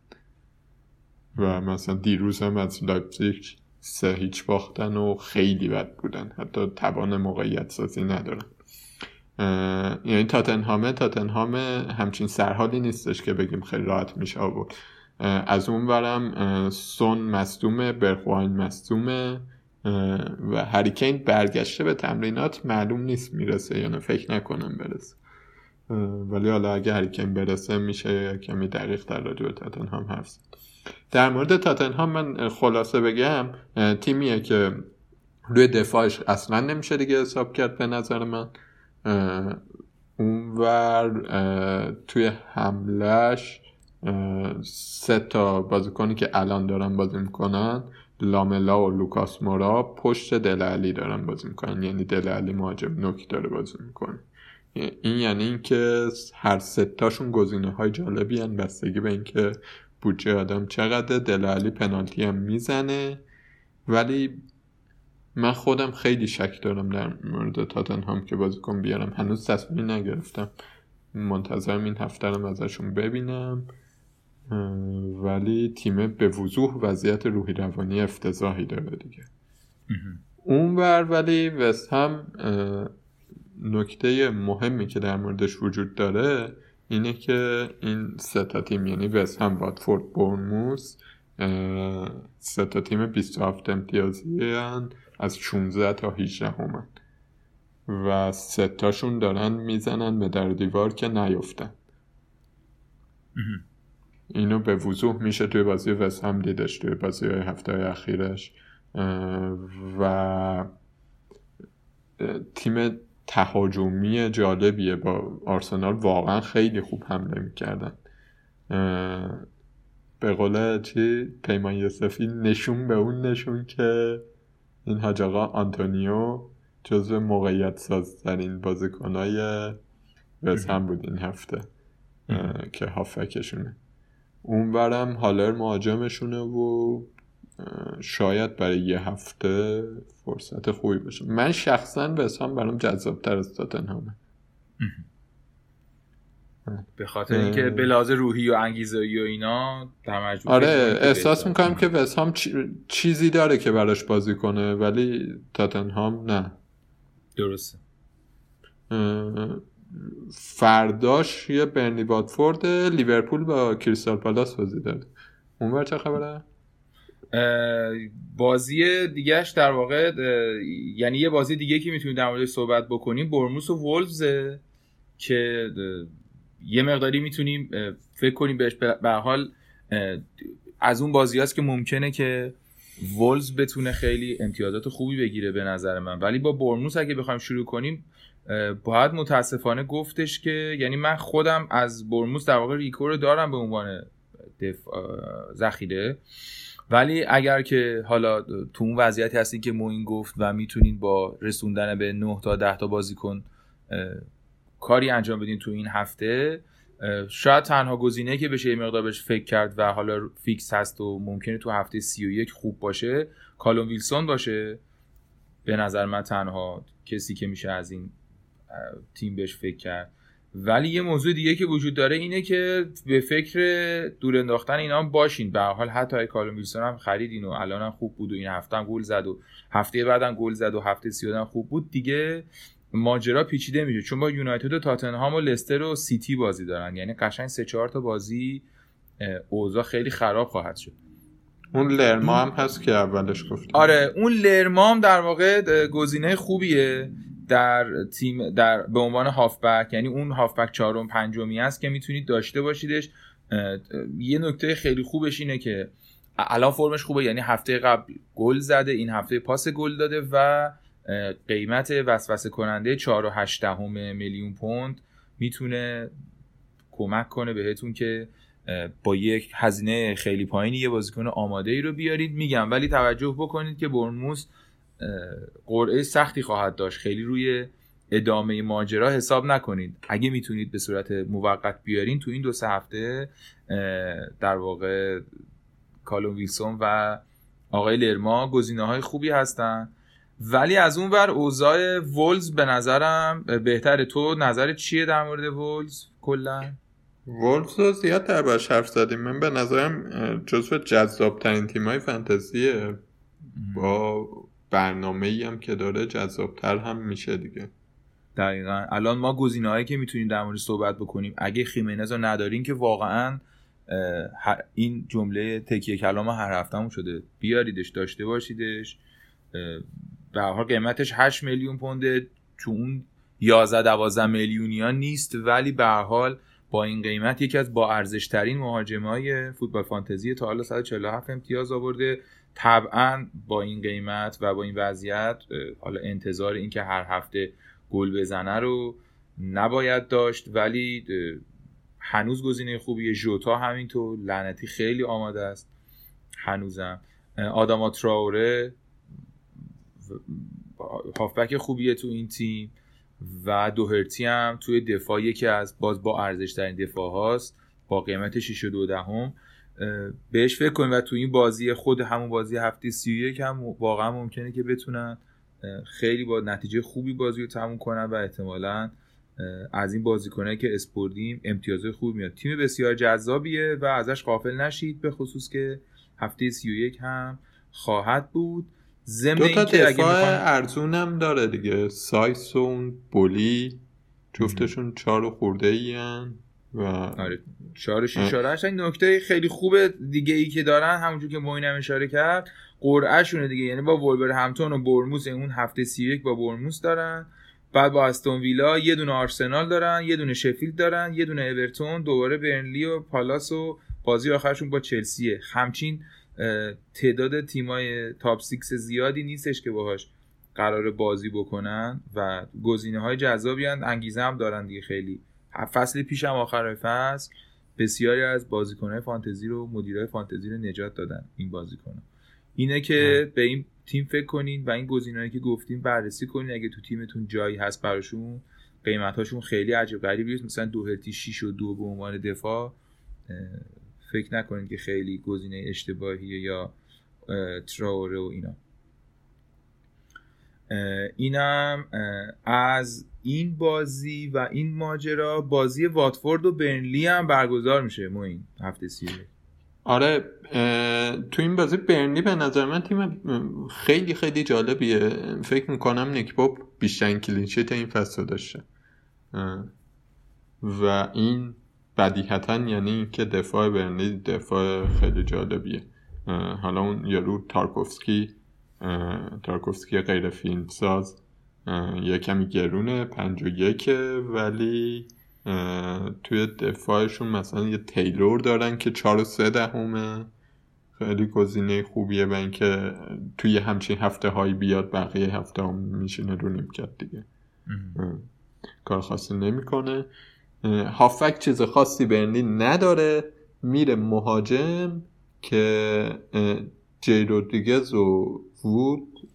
و مثلا دیروز هم از لایپزیگ سه هیچ باختن و خیلی بد بودن. حتی توان موقعیت سازی ندارن. یعنی تاتنهامه تاتنهام همچین سرحالی نیستش که بگیم خیلی راحت میشه آورد. از اون برم سون مصدومه برخواین مصدومه. و هریکین برگشته به تمرینات معلوم نیست می‌رسه یا نه فکر نکنم برسه. ولی حالا اگه هریکین برسه میشه کمی دقیق در راجع به تاتنهام حرف در مورد تاتنهام من خلاصه بگم تیمیه که روی دفاعش اصلا نمیشه دیگه حساب کرد به نظر من. اونور توی حملش سه تا بازیکنی که الان دارن بازی می‌کنن لاملا و لوکاس مورا پشت دل علی دارن بازی می‌کنن. یعنی دل علی مهاجم نوک داره بازی می‌کنه. این یعنی اینکه هر ستاشون گزینه های جالبی هن بستگی به اینکه بودجه آدم چقدر دل علی پنالتی هم می‌زنه. ولی من خودم خیلی شک دارم در مورد تاتنهام که بازیکن بیارم. هنوز تصمیمی نگرفتم. منتظرم این هفته ازشون ببینم. ولی تیم به وضوح وضعیت روحی روانی افتضاحی داره دیگه. اونور ولی وست هم نکته مهمی که در موردش وجود داره اینه که این سه تا تیم یعنی وست هم واتفورد بورنموس سه تا تیم 27 امتیازی هن از 16 تا 18 همن و ستاشون دارن می‌زنن به در دیوار که نیفتن. اینو به وضوح میشه توی بازی وست هم دیدش توی بازی های هفته های اخیرش. و تیم تهاجمی جالبیه. با آرسنال واقعا خیلی خوب حمله می‌کردن. به قول چی؟ پیمان یوسفی نشون به اون نشون که این حاج آقا آنتونیو جزو موقعیت سازترین بازیکنهای وست هم بود این هفته. که هافکشونه. اون برم هالر مهاجمشونه و شاید برای یه هفته فرصت خوبی باشه. من شخصا به هم برام جذابتر از تاتنهامه. به خاطر اینکه به لحاظ روحی و انگیزایی و اینا در آره احساس می‌کنم که وسام چیزی داره که براش بازی کنه ولی تاتنهام نه. درسته. فرداش یه برنی بادفورد لیورپول با کریستال پالاس بازی داره اون چه خبره؟ بازی دیگهش در واقع یعنی یه بازی دیگه که می‌تونیم در موردش صحبت بکنیم برموس و وولفزه که یه مقداری می‌تونیم فکر کنیم بهش به حال از اون بازی هست که ممکنه که وولز بتونه خیلی امتیازات خوبی بگیره به نظر من. ولی با برموس اگه بخوایم شروع کنیم باید متاسفانه گفتش که یعنی من خودم از برموس در واقع ریکو رو دارم به عنوان ذخیره. ولی اگر که حالا تو اون وضعیتی هستین که موین گفت و می‌تونین با رسوندن به 9 تا 10 تا بازیکن کاری انجام بدین تو این هفته شاید تنها گزینه که بشه یه مقدار بهش فکر کرد و حالا فیکس هست و ممکنه تو هفته 31 خوب باشه کالوم ویلسون باشه. به نظر من تنها کسی که میشه از این تیم بهش فکر کرد. ولی یه موضوع دیگه که وجود داره اینه که به فکر دور انداختن اینا باشین. به حال حتی کالوم ویلسون هم خریدین و الان هم خوب بود و این هفته هم گل زد و هفته بعدم گل زد و هفته سی خوب بود دیگه ماجرا پیچیده میشه. چون با یونایتد و تاتنهام و لستر و سیتی بازی دارن. یعنی قشنگ سه چهار تا بازی اوضاع خیلی خراب خواهد شد. اون لرما هم هست که اولش گفتیم. آره اون لرما هم در واقع گزینه خوبیه در تیم در به عنوان هافبک. یعنی اون هافبک چهارم پنجمی است که می‌تونید داشته باشیدش. یه نکته خیلی خوبش اینه که الان فرمش خوبه. یعنی هفته قبل گل زده این هفته پاس گل داده و قیمت وسوسه کننده 4 و 8 میلیون پوند می‌تونه کمک کنه بهتون که با یک هزینه خیلی پایینی یه بازیکن آماده ای رو بیارید. میگم ولی توجه بکنید که برنموس قرعه سختی خواهد داشت. خیلی روی ادامه ماجرا حساب نکنید. اگه می‌تونید به صورت موقت بیارین تو این دو سه هفته در واقع کالوم ویلسون و آقای لرما گزینه های خوبی هستن. ولی از اون ور اوضاع وولز به نظرم بهتره. تو نظر چیه در مورد وولز کلا؟ وولز رو زیاد دربارش حرف زدیم. من به نظرم جزو جذاب ترین تیم های فانتزیه با برنامه ای هم که داره جذابتر هم میشه دیگه. دقیقا. الان ما گزینه هایی که می‌تونیم در مورد صحبت بکنیم اگه خیمنز رو ندارین که واقعا این جمله تکیه کلام هر هفتهمون شده. بیاریدش داشته باشیدش به حال قیمتش 8 میلیون پونده تو اون 11 12 میلیونیا نیست. ولی به حال با این قیمت یکی از با ارزش ترین مهاجمای فوتبال فانتزی تا حالا 147 امتیاز آورده. طبعا با این قیمت و با این وضعیت حالا انتظار اینکه هر هفته گل بزنه رو نباید داشت. ولی هنوز گزینه خوبیه ژوتا همینطور. لعنتی خیلی آماده است. هنوزم. آداما تراوره هافبک خوبیه تو این تیم و دوهرتی هم توی دفاع یکی از باز با ارزش ترین دفاع هاست با قیمت 6 دو دهم. بهش فکر کنیم و تو این بازی خود همون بازی هفته 31 هم واقعا ممکنه که بتونن خیلی با نتیجه خوبی بازی رو تموم کنن و احتمالا از این بازیکنه که اسپوردیم امتیاز خوب میاد. تیم بسیار جذابیه و ازش غافل نشید به خصوص که هفته 31 هم خواهد بود. دو تا دفاع ارزونم داره دیگه. سایس و اون بولی جفتشون چهار خورده ای و آره. چهار شیش این نکته خیلی خوبه دیگه ای که دارن همونجور که معینم اشاره کرد قرعه شونه دیگه. یعنی با وولورهمپتون و بورنموث اون هفته سی یک با بورنموث دارن. بعد با استون ویلا یه دونه آرسنال دارن یه دونه شفیلد دارن یه دونه اورتون دوباره برنلی و پالاس و بازی آخرشون با چلسیه. همچین تعداد تیمای top six زیادی نیستش که باهاش قرار بازی بکنن و گزینه های جذابی هن. انگیزه هم دارن دیگه خیلی. فصل پیش هم آخر فصل بسیاری از بازیکنهای فانتزی رو مدیرای فانتزی رو نجات دادن این بازیکنها اینه که به این تیم فکر کنین و این گزینه‌ای که گفتیم بررسی کنین. اگه تو تیمتون جایی هست براشون قیمتاشون خیلی عجیب غریبی مثلا دوهتی 6 و دو به عنوان دفاع فکر نکنید که خیلی گزینه اشتباهیه یا تراوره و اینا. اینم از این بازی و این ماجرا بازی واتفورد و برنلی هم برگزار میشه ما این هفته سیره آره تو این بازی برنلی به نظر من تیم خیلی خیلی جالبیه. فکر می‌کنم نیک بیشترین کلینشیت این فصل داشته. و این بدیهتا یعنی که دفاع برنلی دفاع خیلی جالبیه. حالا اون یارو تارکوفسکی تارکوفسکی غیر فیلم ساز یه کمی گرونه پنج و یکه ولی توی دفاعشون مثلا یه تیلور دارن که چهار و سه دهمه. خیلی گزینه خوبیه و اینکه توی همچین هفته هایی بیاد بقیه هفته هم میشینه رو نیمکت دیگه. کار خاصی نمی‌کنه. هافک چیز خاصی برنلی نداره. میره مهاجم که جی رودریگز و وود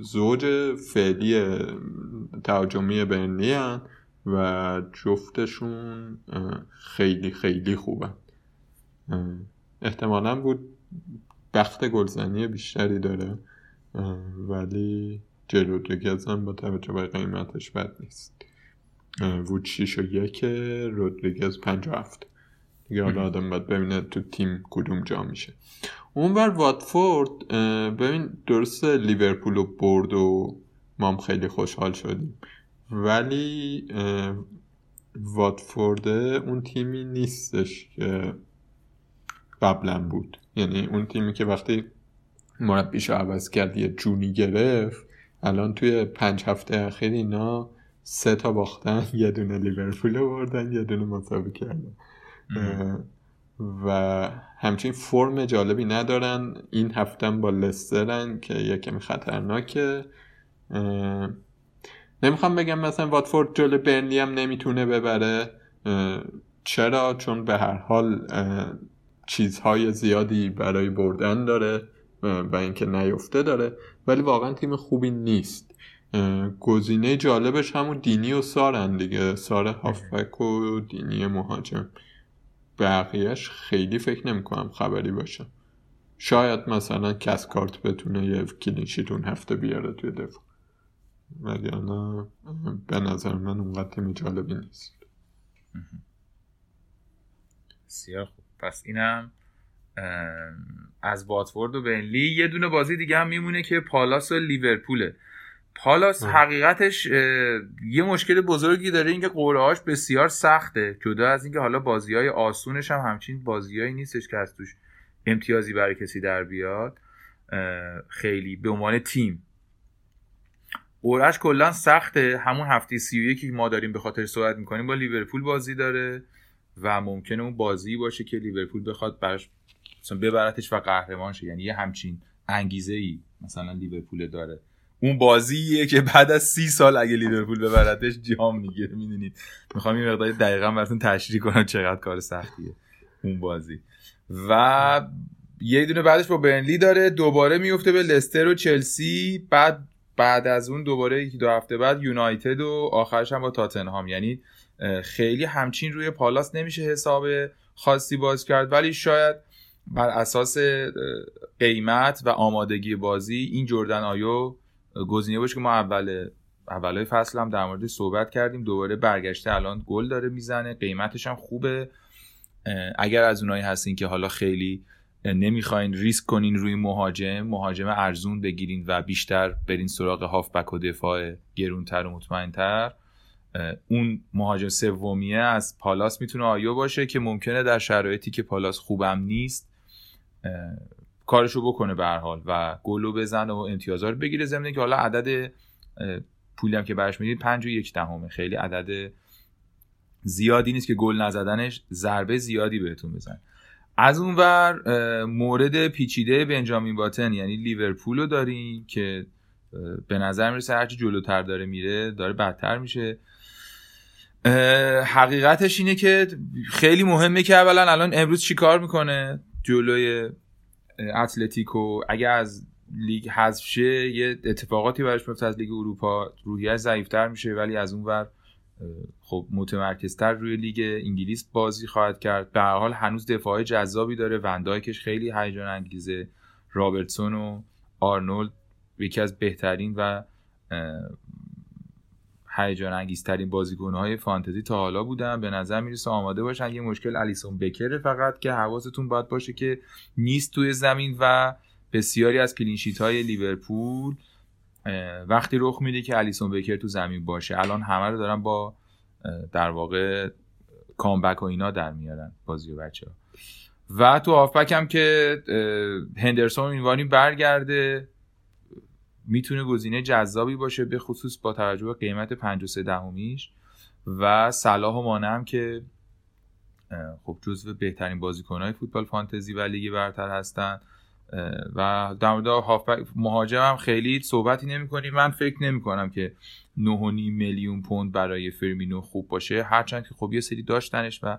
زوج فعلی تهاجمی برنلی و جفتشون خیلی خیلی خوبن. احتمالا بود بخت گلزنی بیشتری داره ولی جلو هم با توجه به قیمتش بد نیست. وود 6 و یک رودریگز 5 و هفت. دیگه حالا آدم باید ببینه تو تیم کدوم جا میشه. اونور واتفورد ببین درست لیورپول و برد و ما هم خیلی خوشحال شدیم. ولی واتفورد اون تیمی نیستش که قبلا بود. یعنی اون تیمی که وقتی مربیش عوض کرد یه جونی گرفت الان توی پنج هفته اخیر اینا سه تا باختن یه دونه لیورپول بردن یه دونه مساوی کردن. و همچین فرم جالبی ندارن. این هفته با لسترن که یکمی خطرناکه. نمی‌خوام بگم مثلا واتفورد جلو برنلی هم نمی‌تونه ببره. چرا؟ چون به هر حال چیزهای زیادی برای بردن داره و اینکه نیفته داره. ولی واقعا تیم خوبی نیست. گزینه جالبش همون دینی و سارن دیگه. سار هافبک و دینی مهاجم. بقیهش خیلی فکر نمی‌کنم خبری باشه. شاید مثلا کسکارت بتونه یه کلینشیتون هفته بیاره توی دفاع. ولی به نظر من اونقدر تیم جالبی نیست. بسیار خوب. پس اینم از واتفورد و بنلی یه دونه بازی دیگه هم میمونه که پالاس و لیورپوله. پالاس حقیقتش یه مشکل بزرگی داره اینکه قرعهاش بسیار سخته. جدا از اینکه حالا بازی های آسونش هم همچین بازیهایی نیستش که از توش امتیازی برای کسی در بیاد. خیلی به عنوان تیم. قرعهش کلا سخته. همون هفته سی که ما داریم به خاطر صحبت می‌کنیم با لیورپول بازی داره و ممکنه اون بازی باشه که لیورپول بخواد براش مثلا ببرتش و قهرمان شه. یعنی یه همچین انگیزه ای مثلا لیورپول داره. اون بازیه که بعد از سی سال اگه لیورپول ببردش جام می‌گیره می‌دونید. می‌خوام این مقدار دقیقا براتون تشریح کنم چقدر کار سختیه اون بازی. و یه دونه بعدش با برنلی داره دوباره میفته به لستر و چلسی بعد بعد از اون دوباره یکی دو هفته بعد یونایتد و آخرش هم با تاتنهام. یعنی خیلی همچین روی پالاس نمیشه حساب خاصی باز کرد. ولی شاید بر اساس قیمت و آمادگی بازی این جردن آیو گزینه باشه که ما اول اولای فصل هم در مورد صحبت کردیم. دوباره برگشته الان گل داره می‌زنه. قیمتش هم خوبه. اگر از اونایی هستین که حالا خیلی نمی‌خواین ریسک کنین روی مهاجم مهاجم ارزون بگیرین و بیشتر برین سراغ هافبک و دفاع گرونتر و مطمئنتر. اون مهاجم سومیه از پالاس می‌تونه آیو باشه که ممکنه در شرایطی که پالاس خوبم نیست کارشو بکنه به حال و گلو بزنه و امتیازا رو بگیره ضمن که حالا عدد پولی هم که برش می‌دید پنج و یک دهمه. خیلی عدد زیادی نیست که گل نزدنش ضربه زیادی بهتون بزن. از اون ور مورد پیچیده بنجامین باتن یعنی لیورپول رو داریم که به نظر می‌رسه هرچی جلوتر داره میره داره بدتر میشه. حقیقتش اینه که خیلی مهمه که اولا الان امروز چیکار می‌کنه؟ جلوی اتلتیکو اگه از لیگ حذف شه یه اتفاقاتی براش میفته از لیگ اروپا. روحیه ضعیفتر میشه ولی از اون ور خب متمرکزتر روی لیگ انگلیس بازی خواهد کرد. به هر حال هنوز دفاع جذابی داره. وندایکش خیلی هیجان انگیزه. رابرتسون و آرنولد یکی از بهترین و هیجان انگیزترین های فانتزی تا حالا بودن. به نظر می‌رسه آماده باشن. یه مشکل الیسون بکره فقط که حواستون باید باشه که نیست توی زمین و بسیاری از clean sheet های لیورپول وقتی رخ میده که الیسون بکر تو زمین باشه. الان همه رو دارن با در واقع comeback و اینا در میارن بازی و بچه ها و تو آفبک هم که هندرسون اینوانی برگرده. می‌تونه گزینه جذابی باشه به خصوص با توجه به قیمت 53 دهمیش و صلاح و مانه هم که خب جزو بهترین بازیکنهای فوتبال فانتزی و لیگ برتر هستن. و در مورد مهاجم هم خیلی صحبتی نمی من فکر نمی کنم که 9.5 میلیون پوند برای فرمینو خوب باشه. هرچند که خب یه سری داشتنش و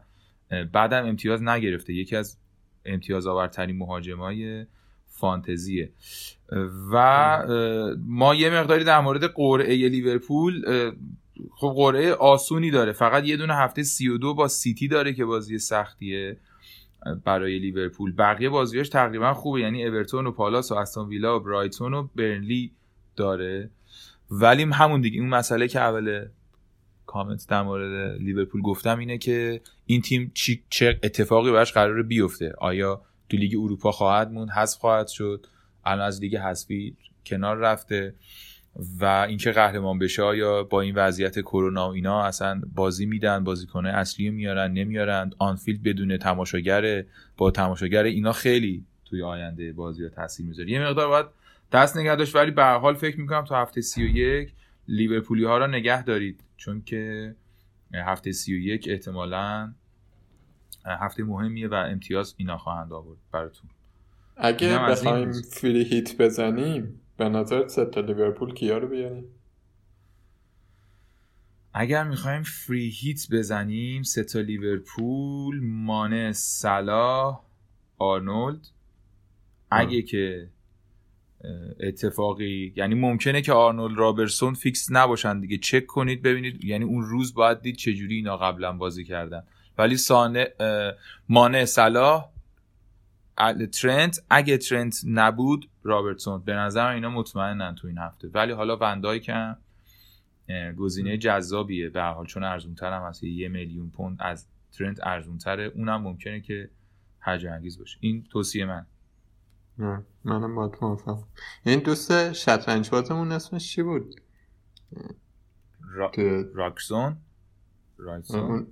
بعدم امتیاز نگرفته. یکی از امتیاز آورترین مهاجمای فانتزیه. و ما یه مقداری در مورد قرعه لیورپول خب قرعه آسونی داره. فقط یه دونه هفته 32 با سیتی داره که بازی سختیه برای لیورپول. بقیه بازیاش تقریبا خوبه. یعنی اورتون و پالاس و استون ویلا و برایتون و برنلی داره. ولی همون دیگه اون مسئله که اول کامنت در مورد لیورپول گفتم اینه که این تیم چه اتفاقی براش قرار بیفته. آیا تو لیگ اروپا خواهد موند حذف خواهد شد. الان از لیگ حذفی کنار رفته و اینکه قهرمان بشه یا با این وضعیت کرونا و اینا اصلا بازی میدن؟ بازیکنه اصلی میارن نمیارن؟ آنفیلد بدون تماشاگر با تماشاگر اینا خیلی توی آینده بازی ها تاثیر می‌ذاره. یه مقدار باید دست نگه ولی به حال فکر می‌کنم تا هفته 31 لیورپولی ها را نگه دارید. چون که هفته 31 احتمالا هفته مهمیه و امتیاز اینا خواهند آورد براتون. اگه بخوایم فری هیت بزنیم به نظر ستا لیورپول کیا رو بیاریم؟ اگر می‌خوایم فری هیت بزنیم ستا لیورپول مانه سلاح آرنولد. اگه که اتفاقی یعنی ممکنه که آرنولد رابرسون فیکس نباشن دیگه. چک کنید ببینید. یعنی اون روز باید دید چجوری اینا قبلا بازی کردن. ولی سانه مانه صلاح ترنت اگه ترنت نبود رابرتسون. به نظر اینا مطمئنن تو این هفته. ولی حالا وندایک که گزینه جذابیه. به حال چون ارزونتر هم هست. یه میلیون پوند از ترنت ارزونتره. اونم ممکنه که هرجا انگیز باشه. این توصیه من. منم باید موافقم. این دوست شطرنج بازمون اسمش چی بود؟ را... راکسون؟ اون...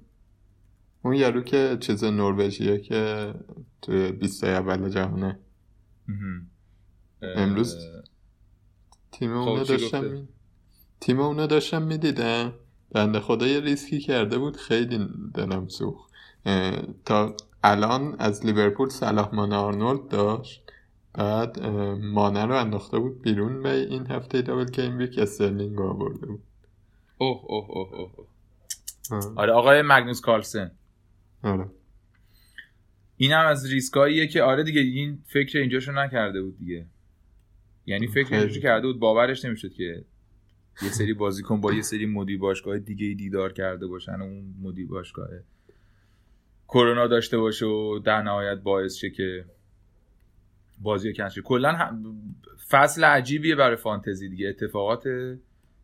اون یارو که چیز نروژیه که توی بیست اول جهانه. امروز تیم خب، اونو داشتم تیم اونو داشتم می‌دیدم. بنده خدا یه ریسکی کرده بود خیلی دلم سوخت تا الان از لیورپول صلاح مان آرنولد داشت. بعد مانه رو انداخته بود بیرون به این هفته double gameweek استرلینگ آورده بود. اوه اوه اوه اوه آره آقای مگنوس کارلسن. آره. این هم از ریسکاییه که آره دیگه این فکر اینجاشو نکرده بود دیگه. یعنی فکر اینجاشو کرده بود باورش نمی‌شد که یه سری بازیکن با یه سری مدیر باشگاه دیگه دیدار کرده باشن و اون مدیر باشگاه کرونا داشته باشه و در نهایت باعث شه که بازی کنسل کلا فصل عجیبیه برای فانتزی دیگه. اتفاقات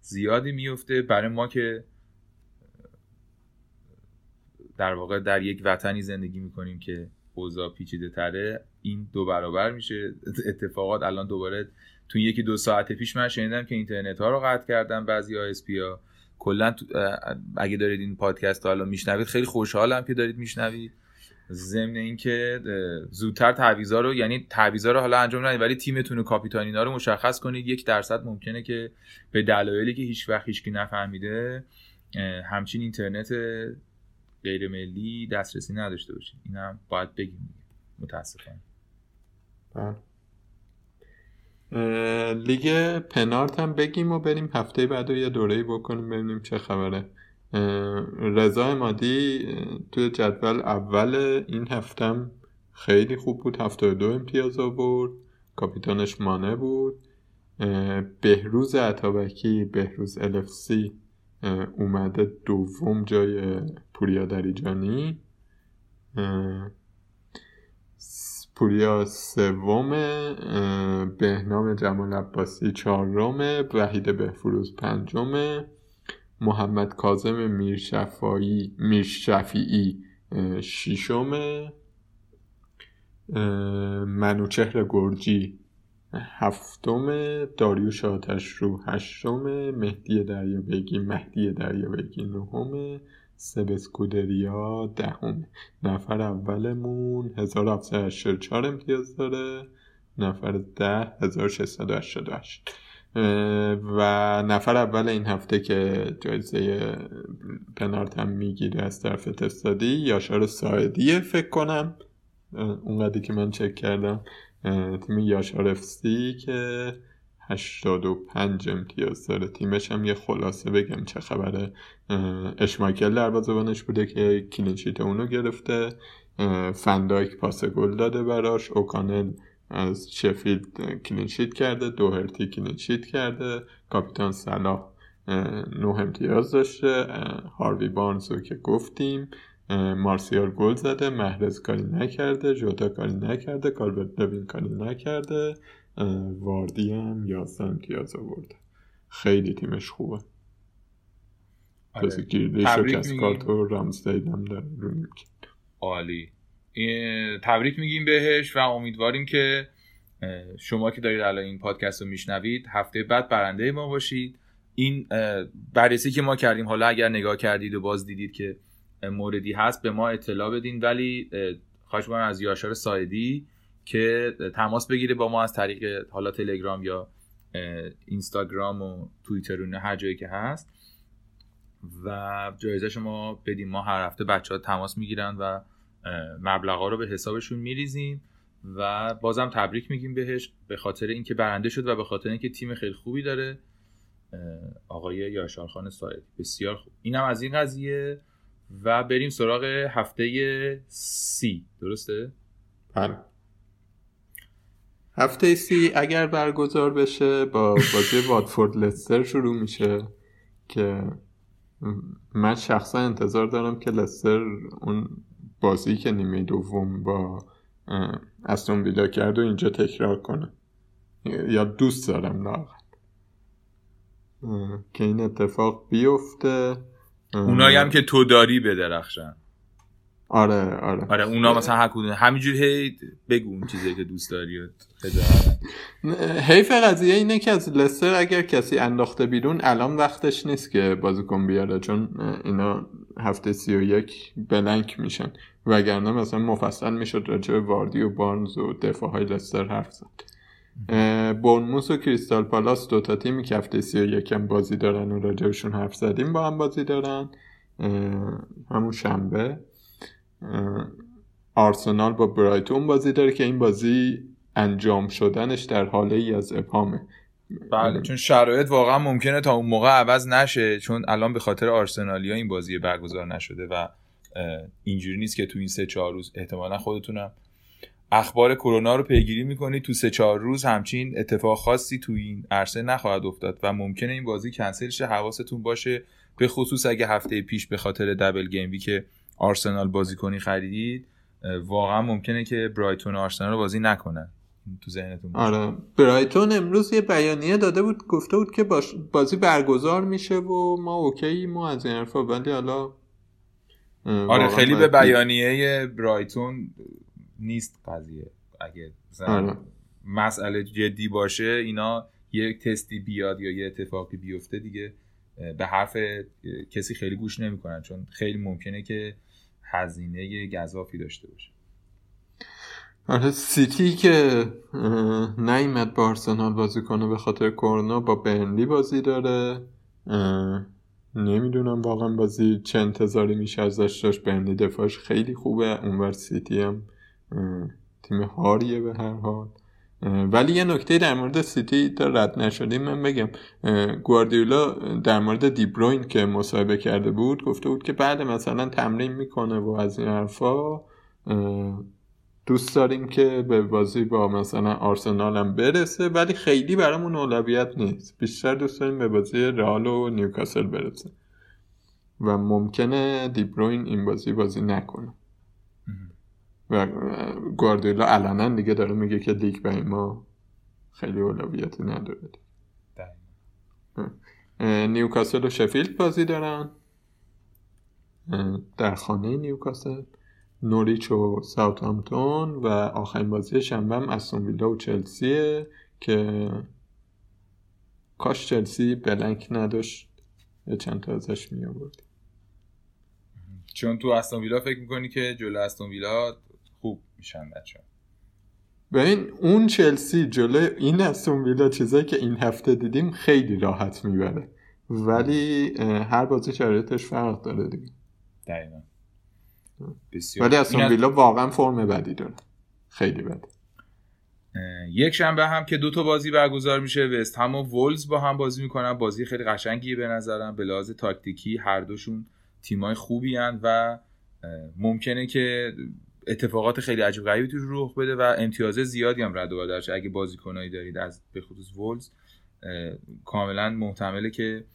زیادی میفته برای ما که در واقع در یک وطنی زندگی می‌کنیم که اوضاع پیچیده تره این دو برابر میشه. اتفاقات الان دوباره تو یکی دو ساعت پیش من شنیدم که اینترنت ها رو قطع کردن بعضی ISP ها. کلا اگه دارید این پادکست حالا میشنوید خیلی خوشحالم که دارید میشنوید. ضمن اینکه زودتر تعویضا رو یعنی تعویضا رو حالا انجام ندید ولی تیمتون و کاپیتانینا رو مشخص کنید. یک درصد ممکنه که به دلایلی که هیچ وقت هیچکی نفهمیده همچین اینترنت غیر ملی دسترسی نداشته باشید اینم باید بگیم متاسفانه. بله. لیگ پنارت هم بگیم و بریم هفته بعد یه دوره بکنیم ببینیم چه خبره. رضا مادی توی جدول اول این هفتم خیلی خوب بود. هفته دو امتیاز آورد. کاپیتانش مانه بود. بهروز عطابکی بهروز الفسی اومده دوم جای پوریا دریجانی. پوریا سوم بهنام جمال عباسی چهارم وحید بهفروز پنجم محمد کاظم میرشفایی میرشفیعی ششم منوچهر گرجی هفتم داریوش آتش رو هشتم مهدی دریابگی مهدی دریابگی نهم سبسکودریا دهم. نفر اولمون 1784 امتیاز داره نفر ده 1688 و نفر اول این هفته که جایزه پنارت هم می‌گیره از طرف تستادی یاشار ساعدیه فکر کنم. اونقدری که من چک کردم. تیم یاشار افسی که 85 امتیاز داره. تیمش هم یه خلاصه بگم چه خبره. اشمایکل دروازه‌بانش بوده که clean sheet اونو گرفته. فندایک پاس گل داده براش. اوکانل از شفیلد clean sheet کرده. دوهرتی clean sheet کرده. کاپیتان صلاح نه امتیاز داشته. هاروی بارنزو که گفتیم. مارسیال گل زده محرز کاری نکرده جوتا کاری نکرده کالورت لوین کاری نکرده واردی هم 11 امتیاز آورده. خیلی تیمش خوبه. آره. کس کارت و رامستید هم داره. عالی. تبریک میگیم بهش و امیدواریم که شما که دارید الان این پادکست رو میشنوید هفته بعد برنده ما باشید. این بررسی که ما کردیم حالا اگر نگاه کردید و باز دیدید که موردی هست به ما اطلاع بدین. ولی خواهش از یاشار سایدی که تماس بگیره با ما از طریق حالا تلگرام یا اینستاگرام و توییتر و هر جایی که هست. و جایزه شما بدیم ما هر هفته بچه ها تماس می‌گیرن و مبلغ رو به حسابشون میریزیم و بازم تبریک میگیم بهش به خاطر اینکه برنده شد و به خاطر اینکه تیم خیلی خوبی داره. آقای یاشار خان ساید بسیار خوب. اینم از این قضیه. و بریم سراغ هفته سی. درسته؟ بله. هفته سی اگر برگزار بشه با بازی واتفورد لستر شروع میشه که من شخصا انتظار دارم که لستر اون بازی که نیمه دوم با استون ویلا کرد و اینجا تکرار کنه. یا دوست دارم لاغت که این اتفاق بیفته. اونایی هم که تو داری بدرخشن. آره آره. آره اونا مثلا هر کدوم. همینجوری هی بگو اون چیزی که دوست داری حیف قضیه اینه که از لستر اگر کسی انداخته بیرون الان وقتش نیست که بازیکن بیاره چون اینا هفته سی و یک بلنک میشن. وگرنه مثلا مفصل می‌شد راجع به واردی و بارنز و دفاع های لستر حرف زد. بورنموس و کریستال پالاس دوتا تیمی که هفته سی و یکم بازی دارن و راجبشون حرف زدیم با هم بازی دارن. همون شنبه. آرسنال با برایتون بازی داره که این بازی انجام شدنش در حاله ای از اپامه. بله چون شرایط واقعا ممکنه تا اون موقع عوض نشه چون الان به خاطر آرسنالیا این بازی برگزار نشده و اینجوری نیست که تو این سه چهار روز احتمالا خودتونم اخبار کرونا رو پیگیری می‌کنید تو سه چهار روز همچین اتفاق خاصی تو این عرصه نخواهد افتاد و ممکنه این بازی کنسل شه حواستون باشه. به خصوص اگه هفته پیش به خاطر دبل گیم که آرسنال بازیکنی خریدید واقعا ممکنه که برایتون آرسنال رو بازی نکنن تو ذهنتون آره. برایتون امروز یه بیانیه داده بود گفته بود که بازی برگزار میشه و ما اوکی ما از این حرفا. ولی حالا آره خیلی به بیانیه برایتون نیست قضیه. اگه آره. مسئله جدی باشه اینا یک تستی بیاد یا یه اتفاقی بیفته دیگه به حرف کسی خیلی گوش نمی‌کنن چون خیلی ممکنه که هزینه گذافی داشته باشه. آره سیتی که نیمد با آرسنال بازی کنه به خاطر کرونا با برنلی بازی داره. نمی‌دونم واقعا بازی چه انتظاری میشه ازش. داشت برنلی دفاعش خیلی خوبه اونور سیتی هم تیم هاریه به هر حال. ولی یه نکته در مورد سیتی تا رد نشدیم من بگم. گواردیولا در مورد دیبروین که مصاحبه کرده بود گفته بود که بعد مثلا تمرین می‌کنه و از این حرفا دوست داریم که به بازی با مثلا آرسنال هم برسه ولی خیلی برامون اولویت نیست. بیشتر دوست داریم به بازی رئال و نیوکاسل برسه. و ممکنه دیبروین این بازی بازی نکنه. و گواردیولا علنا دیگه داره میگه که لیگ به ما خیلی اولویتی نداره. نیوکاسل و شفیلد بازی دارن. در خانه نیوکاسل. نوریچ و ساوثهامپتون و آخرین بازی شنبه هم استون ویلا و چلسیه که کاش چلسی blank نداشت یه چند تا ازش می آورد چون تو استون ویلا فکر می‌کنی که جلو استون ویلا خوب میشن بچه. این اون چلسی جلو این استون ویلا چیزایی که این هفته دیدیم خیلی راحت می‌بره. ولی هر بازی شرایطش فرق داره دیگه. دقیقا. ولی استون ویلا واقعا فرم بدی داره. خیلی بد یک شنبه هم که دو تا بازی برگزار میشه. وست هم و وولز با هم بازی می‌کنن. بازی خیلی قشنگیه به نظرم. به لحاظ تاکتیکی هر دوشون تیمای خوبی هن و ممکنه که اتفاقات خیلی عجیب غریبی توش رخ بده و امتیاز زیادی هم رد و بدل اگه بازیکنایی دارید از به خصوص وولز کاملا محتمله که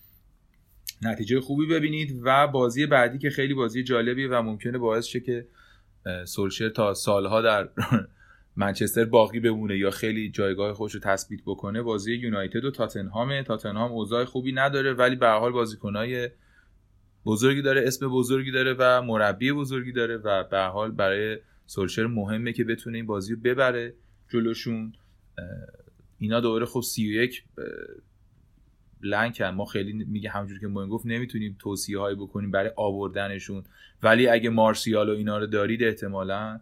نتیجه خوبی ببینید و بازی بعدی که خیلی بازی جالبیه و ممکنه باعث شه که سولشر تا سالها در منچستر باقی بمونه یا خیلی جایگاه خودش رو تثبیت بکنه بازی یونایتد و تاتنهام تاتنهام اوضاع خوبی نداره ولی به حال بازیکنای بزرگی داره اسم بزرگی داره و مربی بزرگی داره و به حال برای سولشر مهمه که بتونه این بازی رو ببره جلوشون. اینا دوباره خب 31 لنکن ما خیلی میگه همونجور که موین گفت نمی‌تونیم توصیه هایی بکنیم برای آوردنشون. ولی اگه مارسیال و اینا رو دارید احتمالا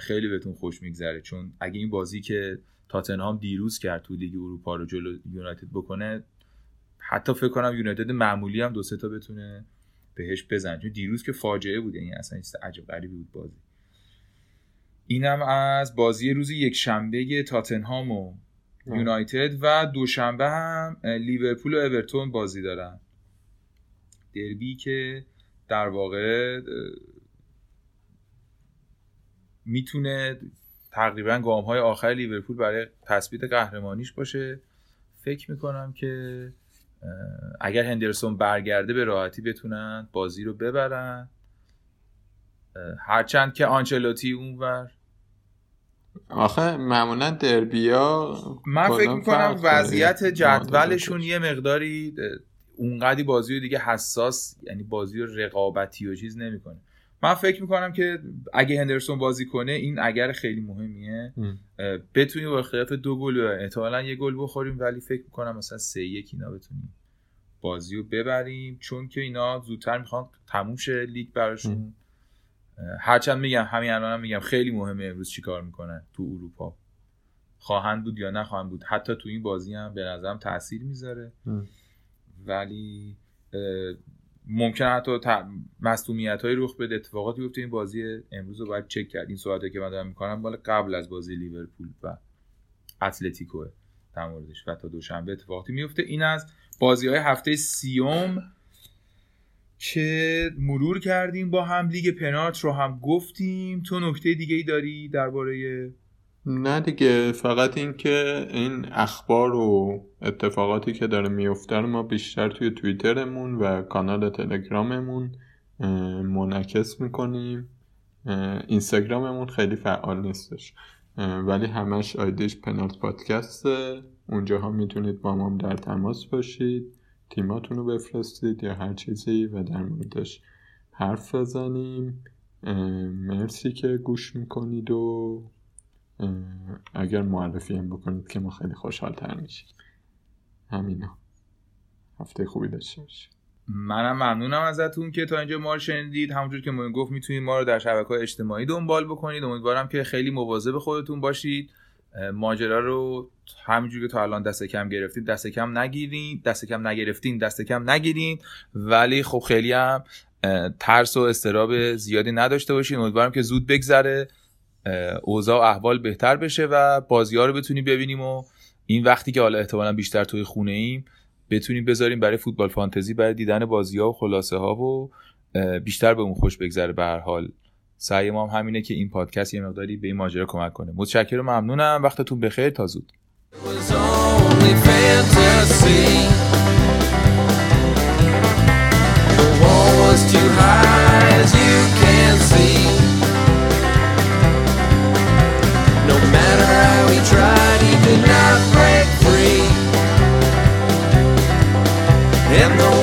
خیلی بهتون خوش میگذره. چون اگه این بازی که تاتنهام دیروز کرد تو لیگ اروپا رو جلو یونایتد بکنه حتی فکر کنم یونایتد معمولی هم دو سه تا بتونه بهش بزن. چون دیروز که فاجعه بود یعنی اصلا چیز عجب غریبی بود بازی. اینم از بازی روز یک شنبه تاتنهام و یونایتد و دوشنبه هم لیورپول و اورتون بازی دارن. دربی که در واقع می‌تونه تقریبا گام های آخر لیورپول برای تثبیت قهرمانیش باشه. فکر می‌کنم که اگر هندرسون برگرده به راحتی بتونن بازی رو ببرن. هرچند که آنچلوتی اونور آخه معمولا دربیا من فکر می‌کنم وضعیت جدولشون یه مقداری اونقدی بازی رو دیگه حساس یعنی بازی رو رقابتی و چیز نمی‌کنه. من فکر می‌کنم که اگه هندرسون بازی کنه این اگر خیلی مهمیه بتونیم با خلاف دو گل احتمالا یه گل بخوریم ولی فکر می‌کنم مثلا سه یک اینا بتونیم بازی رو ببریم. چون که اینا زودتر می‌خوان تموم شه لیگ براشون. هرچند میگم همین الان هم میگم خیلی مهمه امروز چیکار می‌کنن تو اروپا. خواهند بود یا نخواهند بود حتی تو این بازی هم به نظرم تاثیر می‌ذاره. ولی ممکن حتی مصومیت های رخ بده. اتفاقاتی بیفته این بازی امروز رو باید چک کرد. این صحبتی که من دارم می‌کنم مال قبل از بازی لیورپول و اتلتیکو در موردش و تا دوشنبه اتفاقاتی میفته این از بازی های هفته سیوم که مرور کردیم با هم لیگ پنارت رو هم گفتیم. تو نکته دیگه ای داری درباره نه دیگه فقط این که این اخبار و اتفاقاتی که داره میفته ما بیشتر توی توییترمون و کانال تلگراممون منعکس می‌کنیم. اینستاگراممون خیلی فعال نیستش. ولی همش آیدیش پنارت پادکسته. اونجاها می‌تونید با ما در تماس باشید تیماتون رو بفرستید یا هر چیزی و در موردش حرف بزنیم. مرسی که گوش می‌کنید و اگر معرفی هم بکنید که ما خیلی خوشحال تر میشیم. همینا. هفته خوبی داشته باشید منم ممنونم ازتون که تا اینجا ما رو شنیدید. همونجور که ما گفت می‌تونید ما رو در شبکه اجتماعی دنبال بکنید. امیدوارم که خیلی مواظب خودتون باشید. ماجرا رو همینجور که تا الان دست کم گرفتید دست کم نگیرین. دست کم نگرفتین دست کم نگیرین. ولی خب خیلی هم ترس و استراب زیادی نداشته باشین. امیدوارم که زود بگذره. اوضاع احوال بهتر بشه و بازی ها رو بتونیم ببینیم و این وقتی که حالا احتمالا بیشتر توی خونه ایم بتونیم بذاریم برای فوتبال فانتزی برای دیدن بازی ها و خلاصه ها و بیشتر به اون خوش بگذره به هر حال. سعی ما هم همینه که این پادکست یه مقداری به این ماجرا کمک کنه. متشکرم ممنونم. وقتتون بخیر. تا زود. Was too high you can see. in the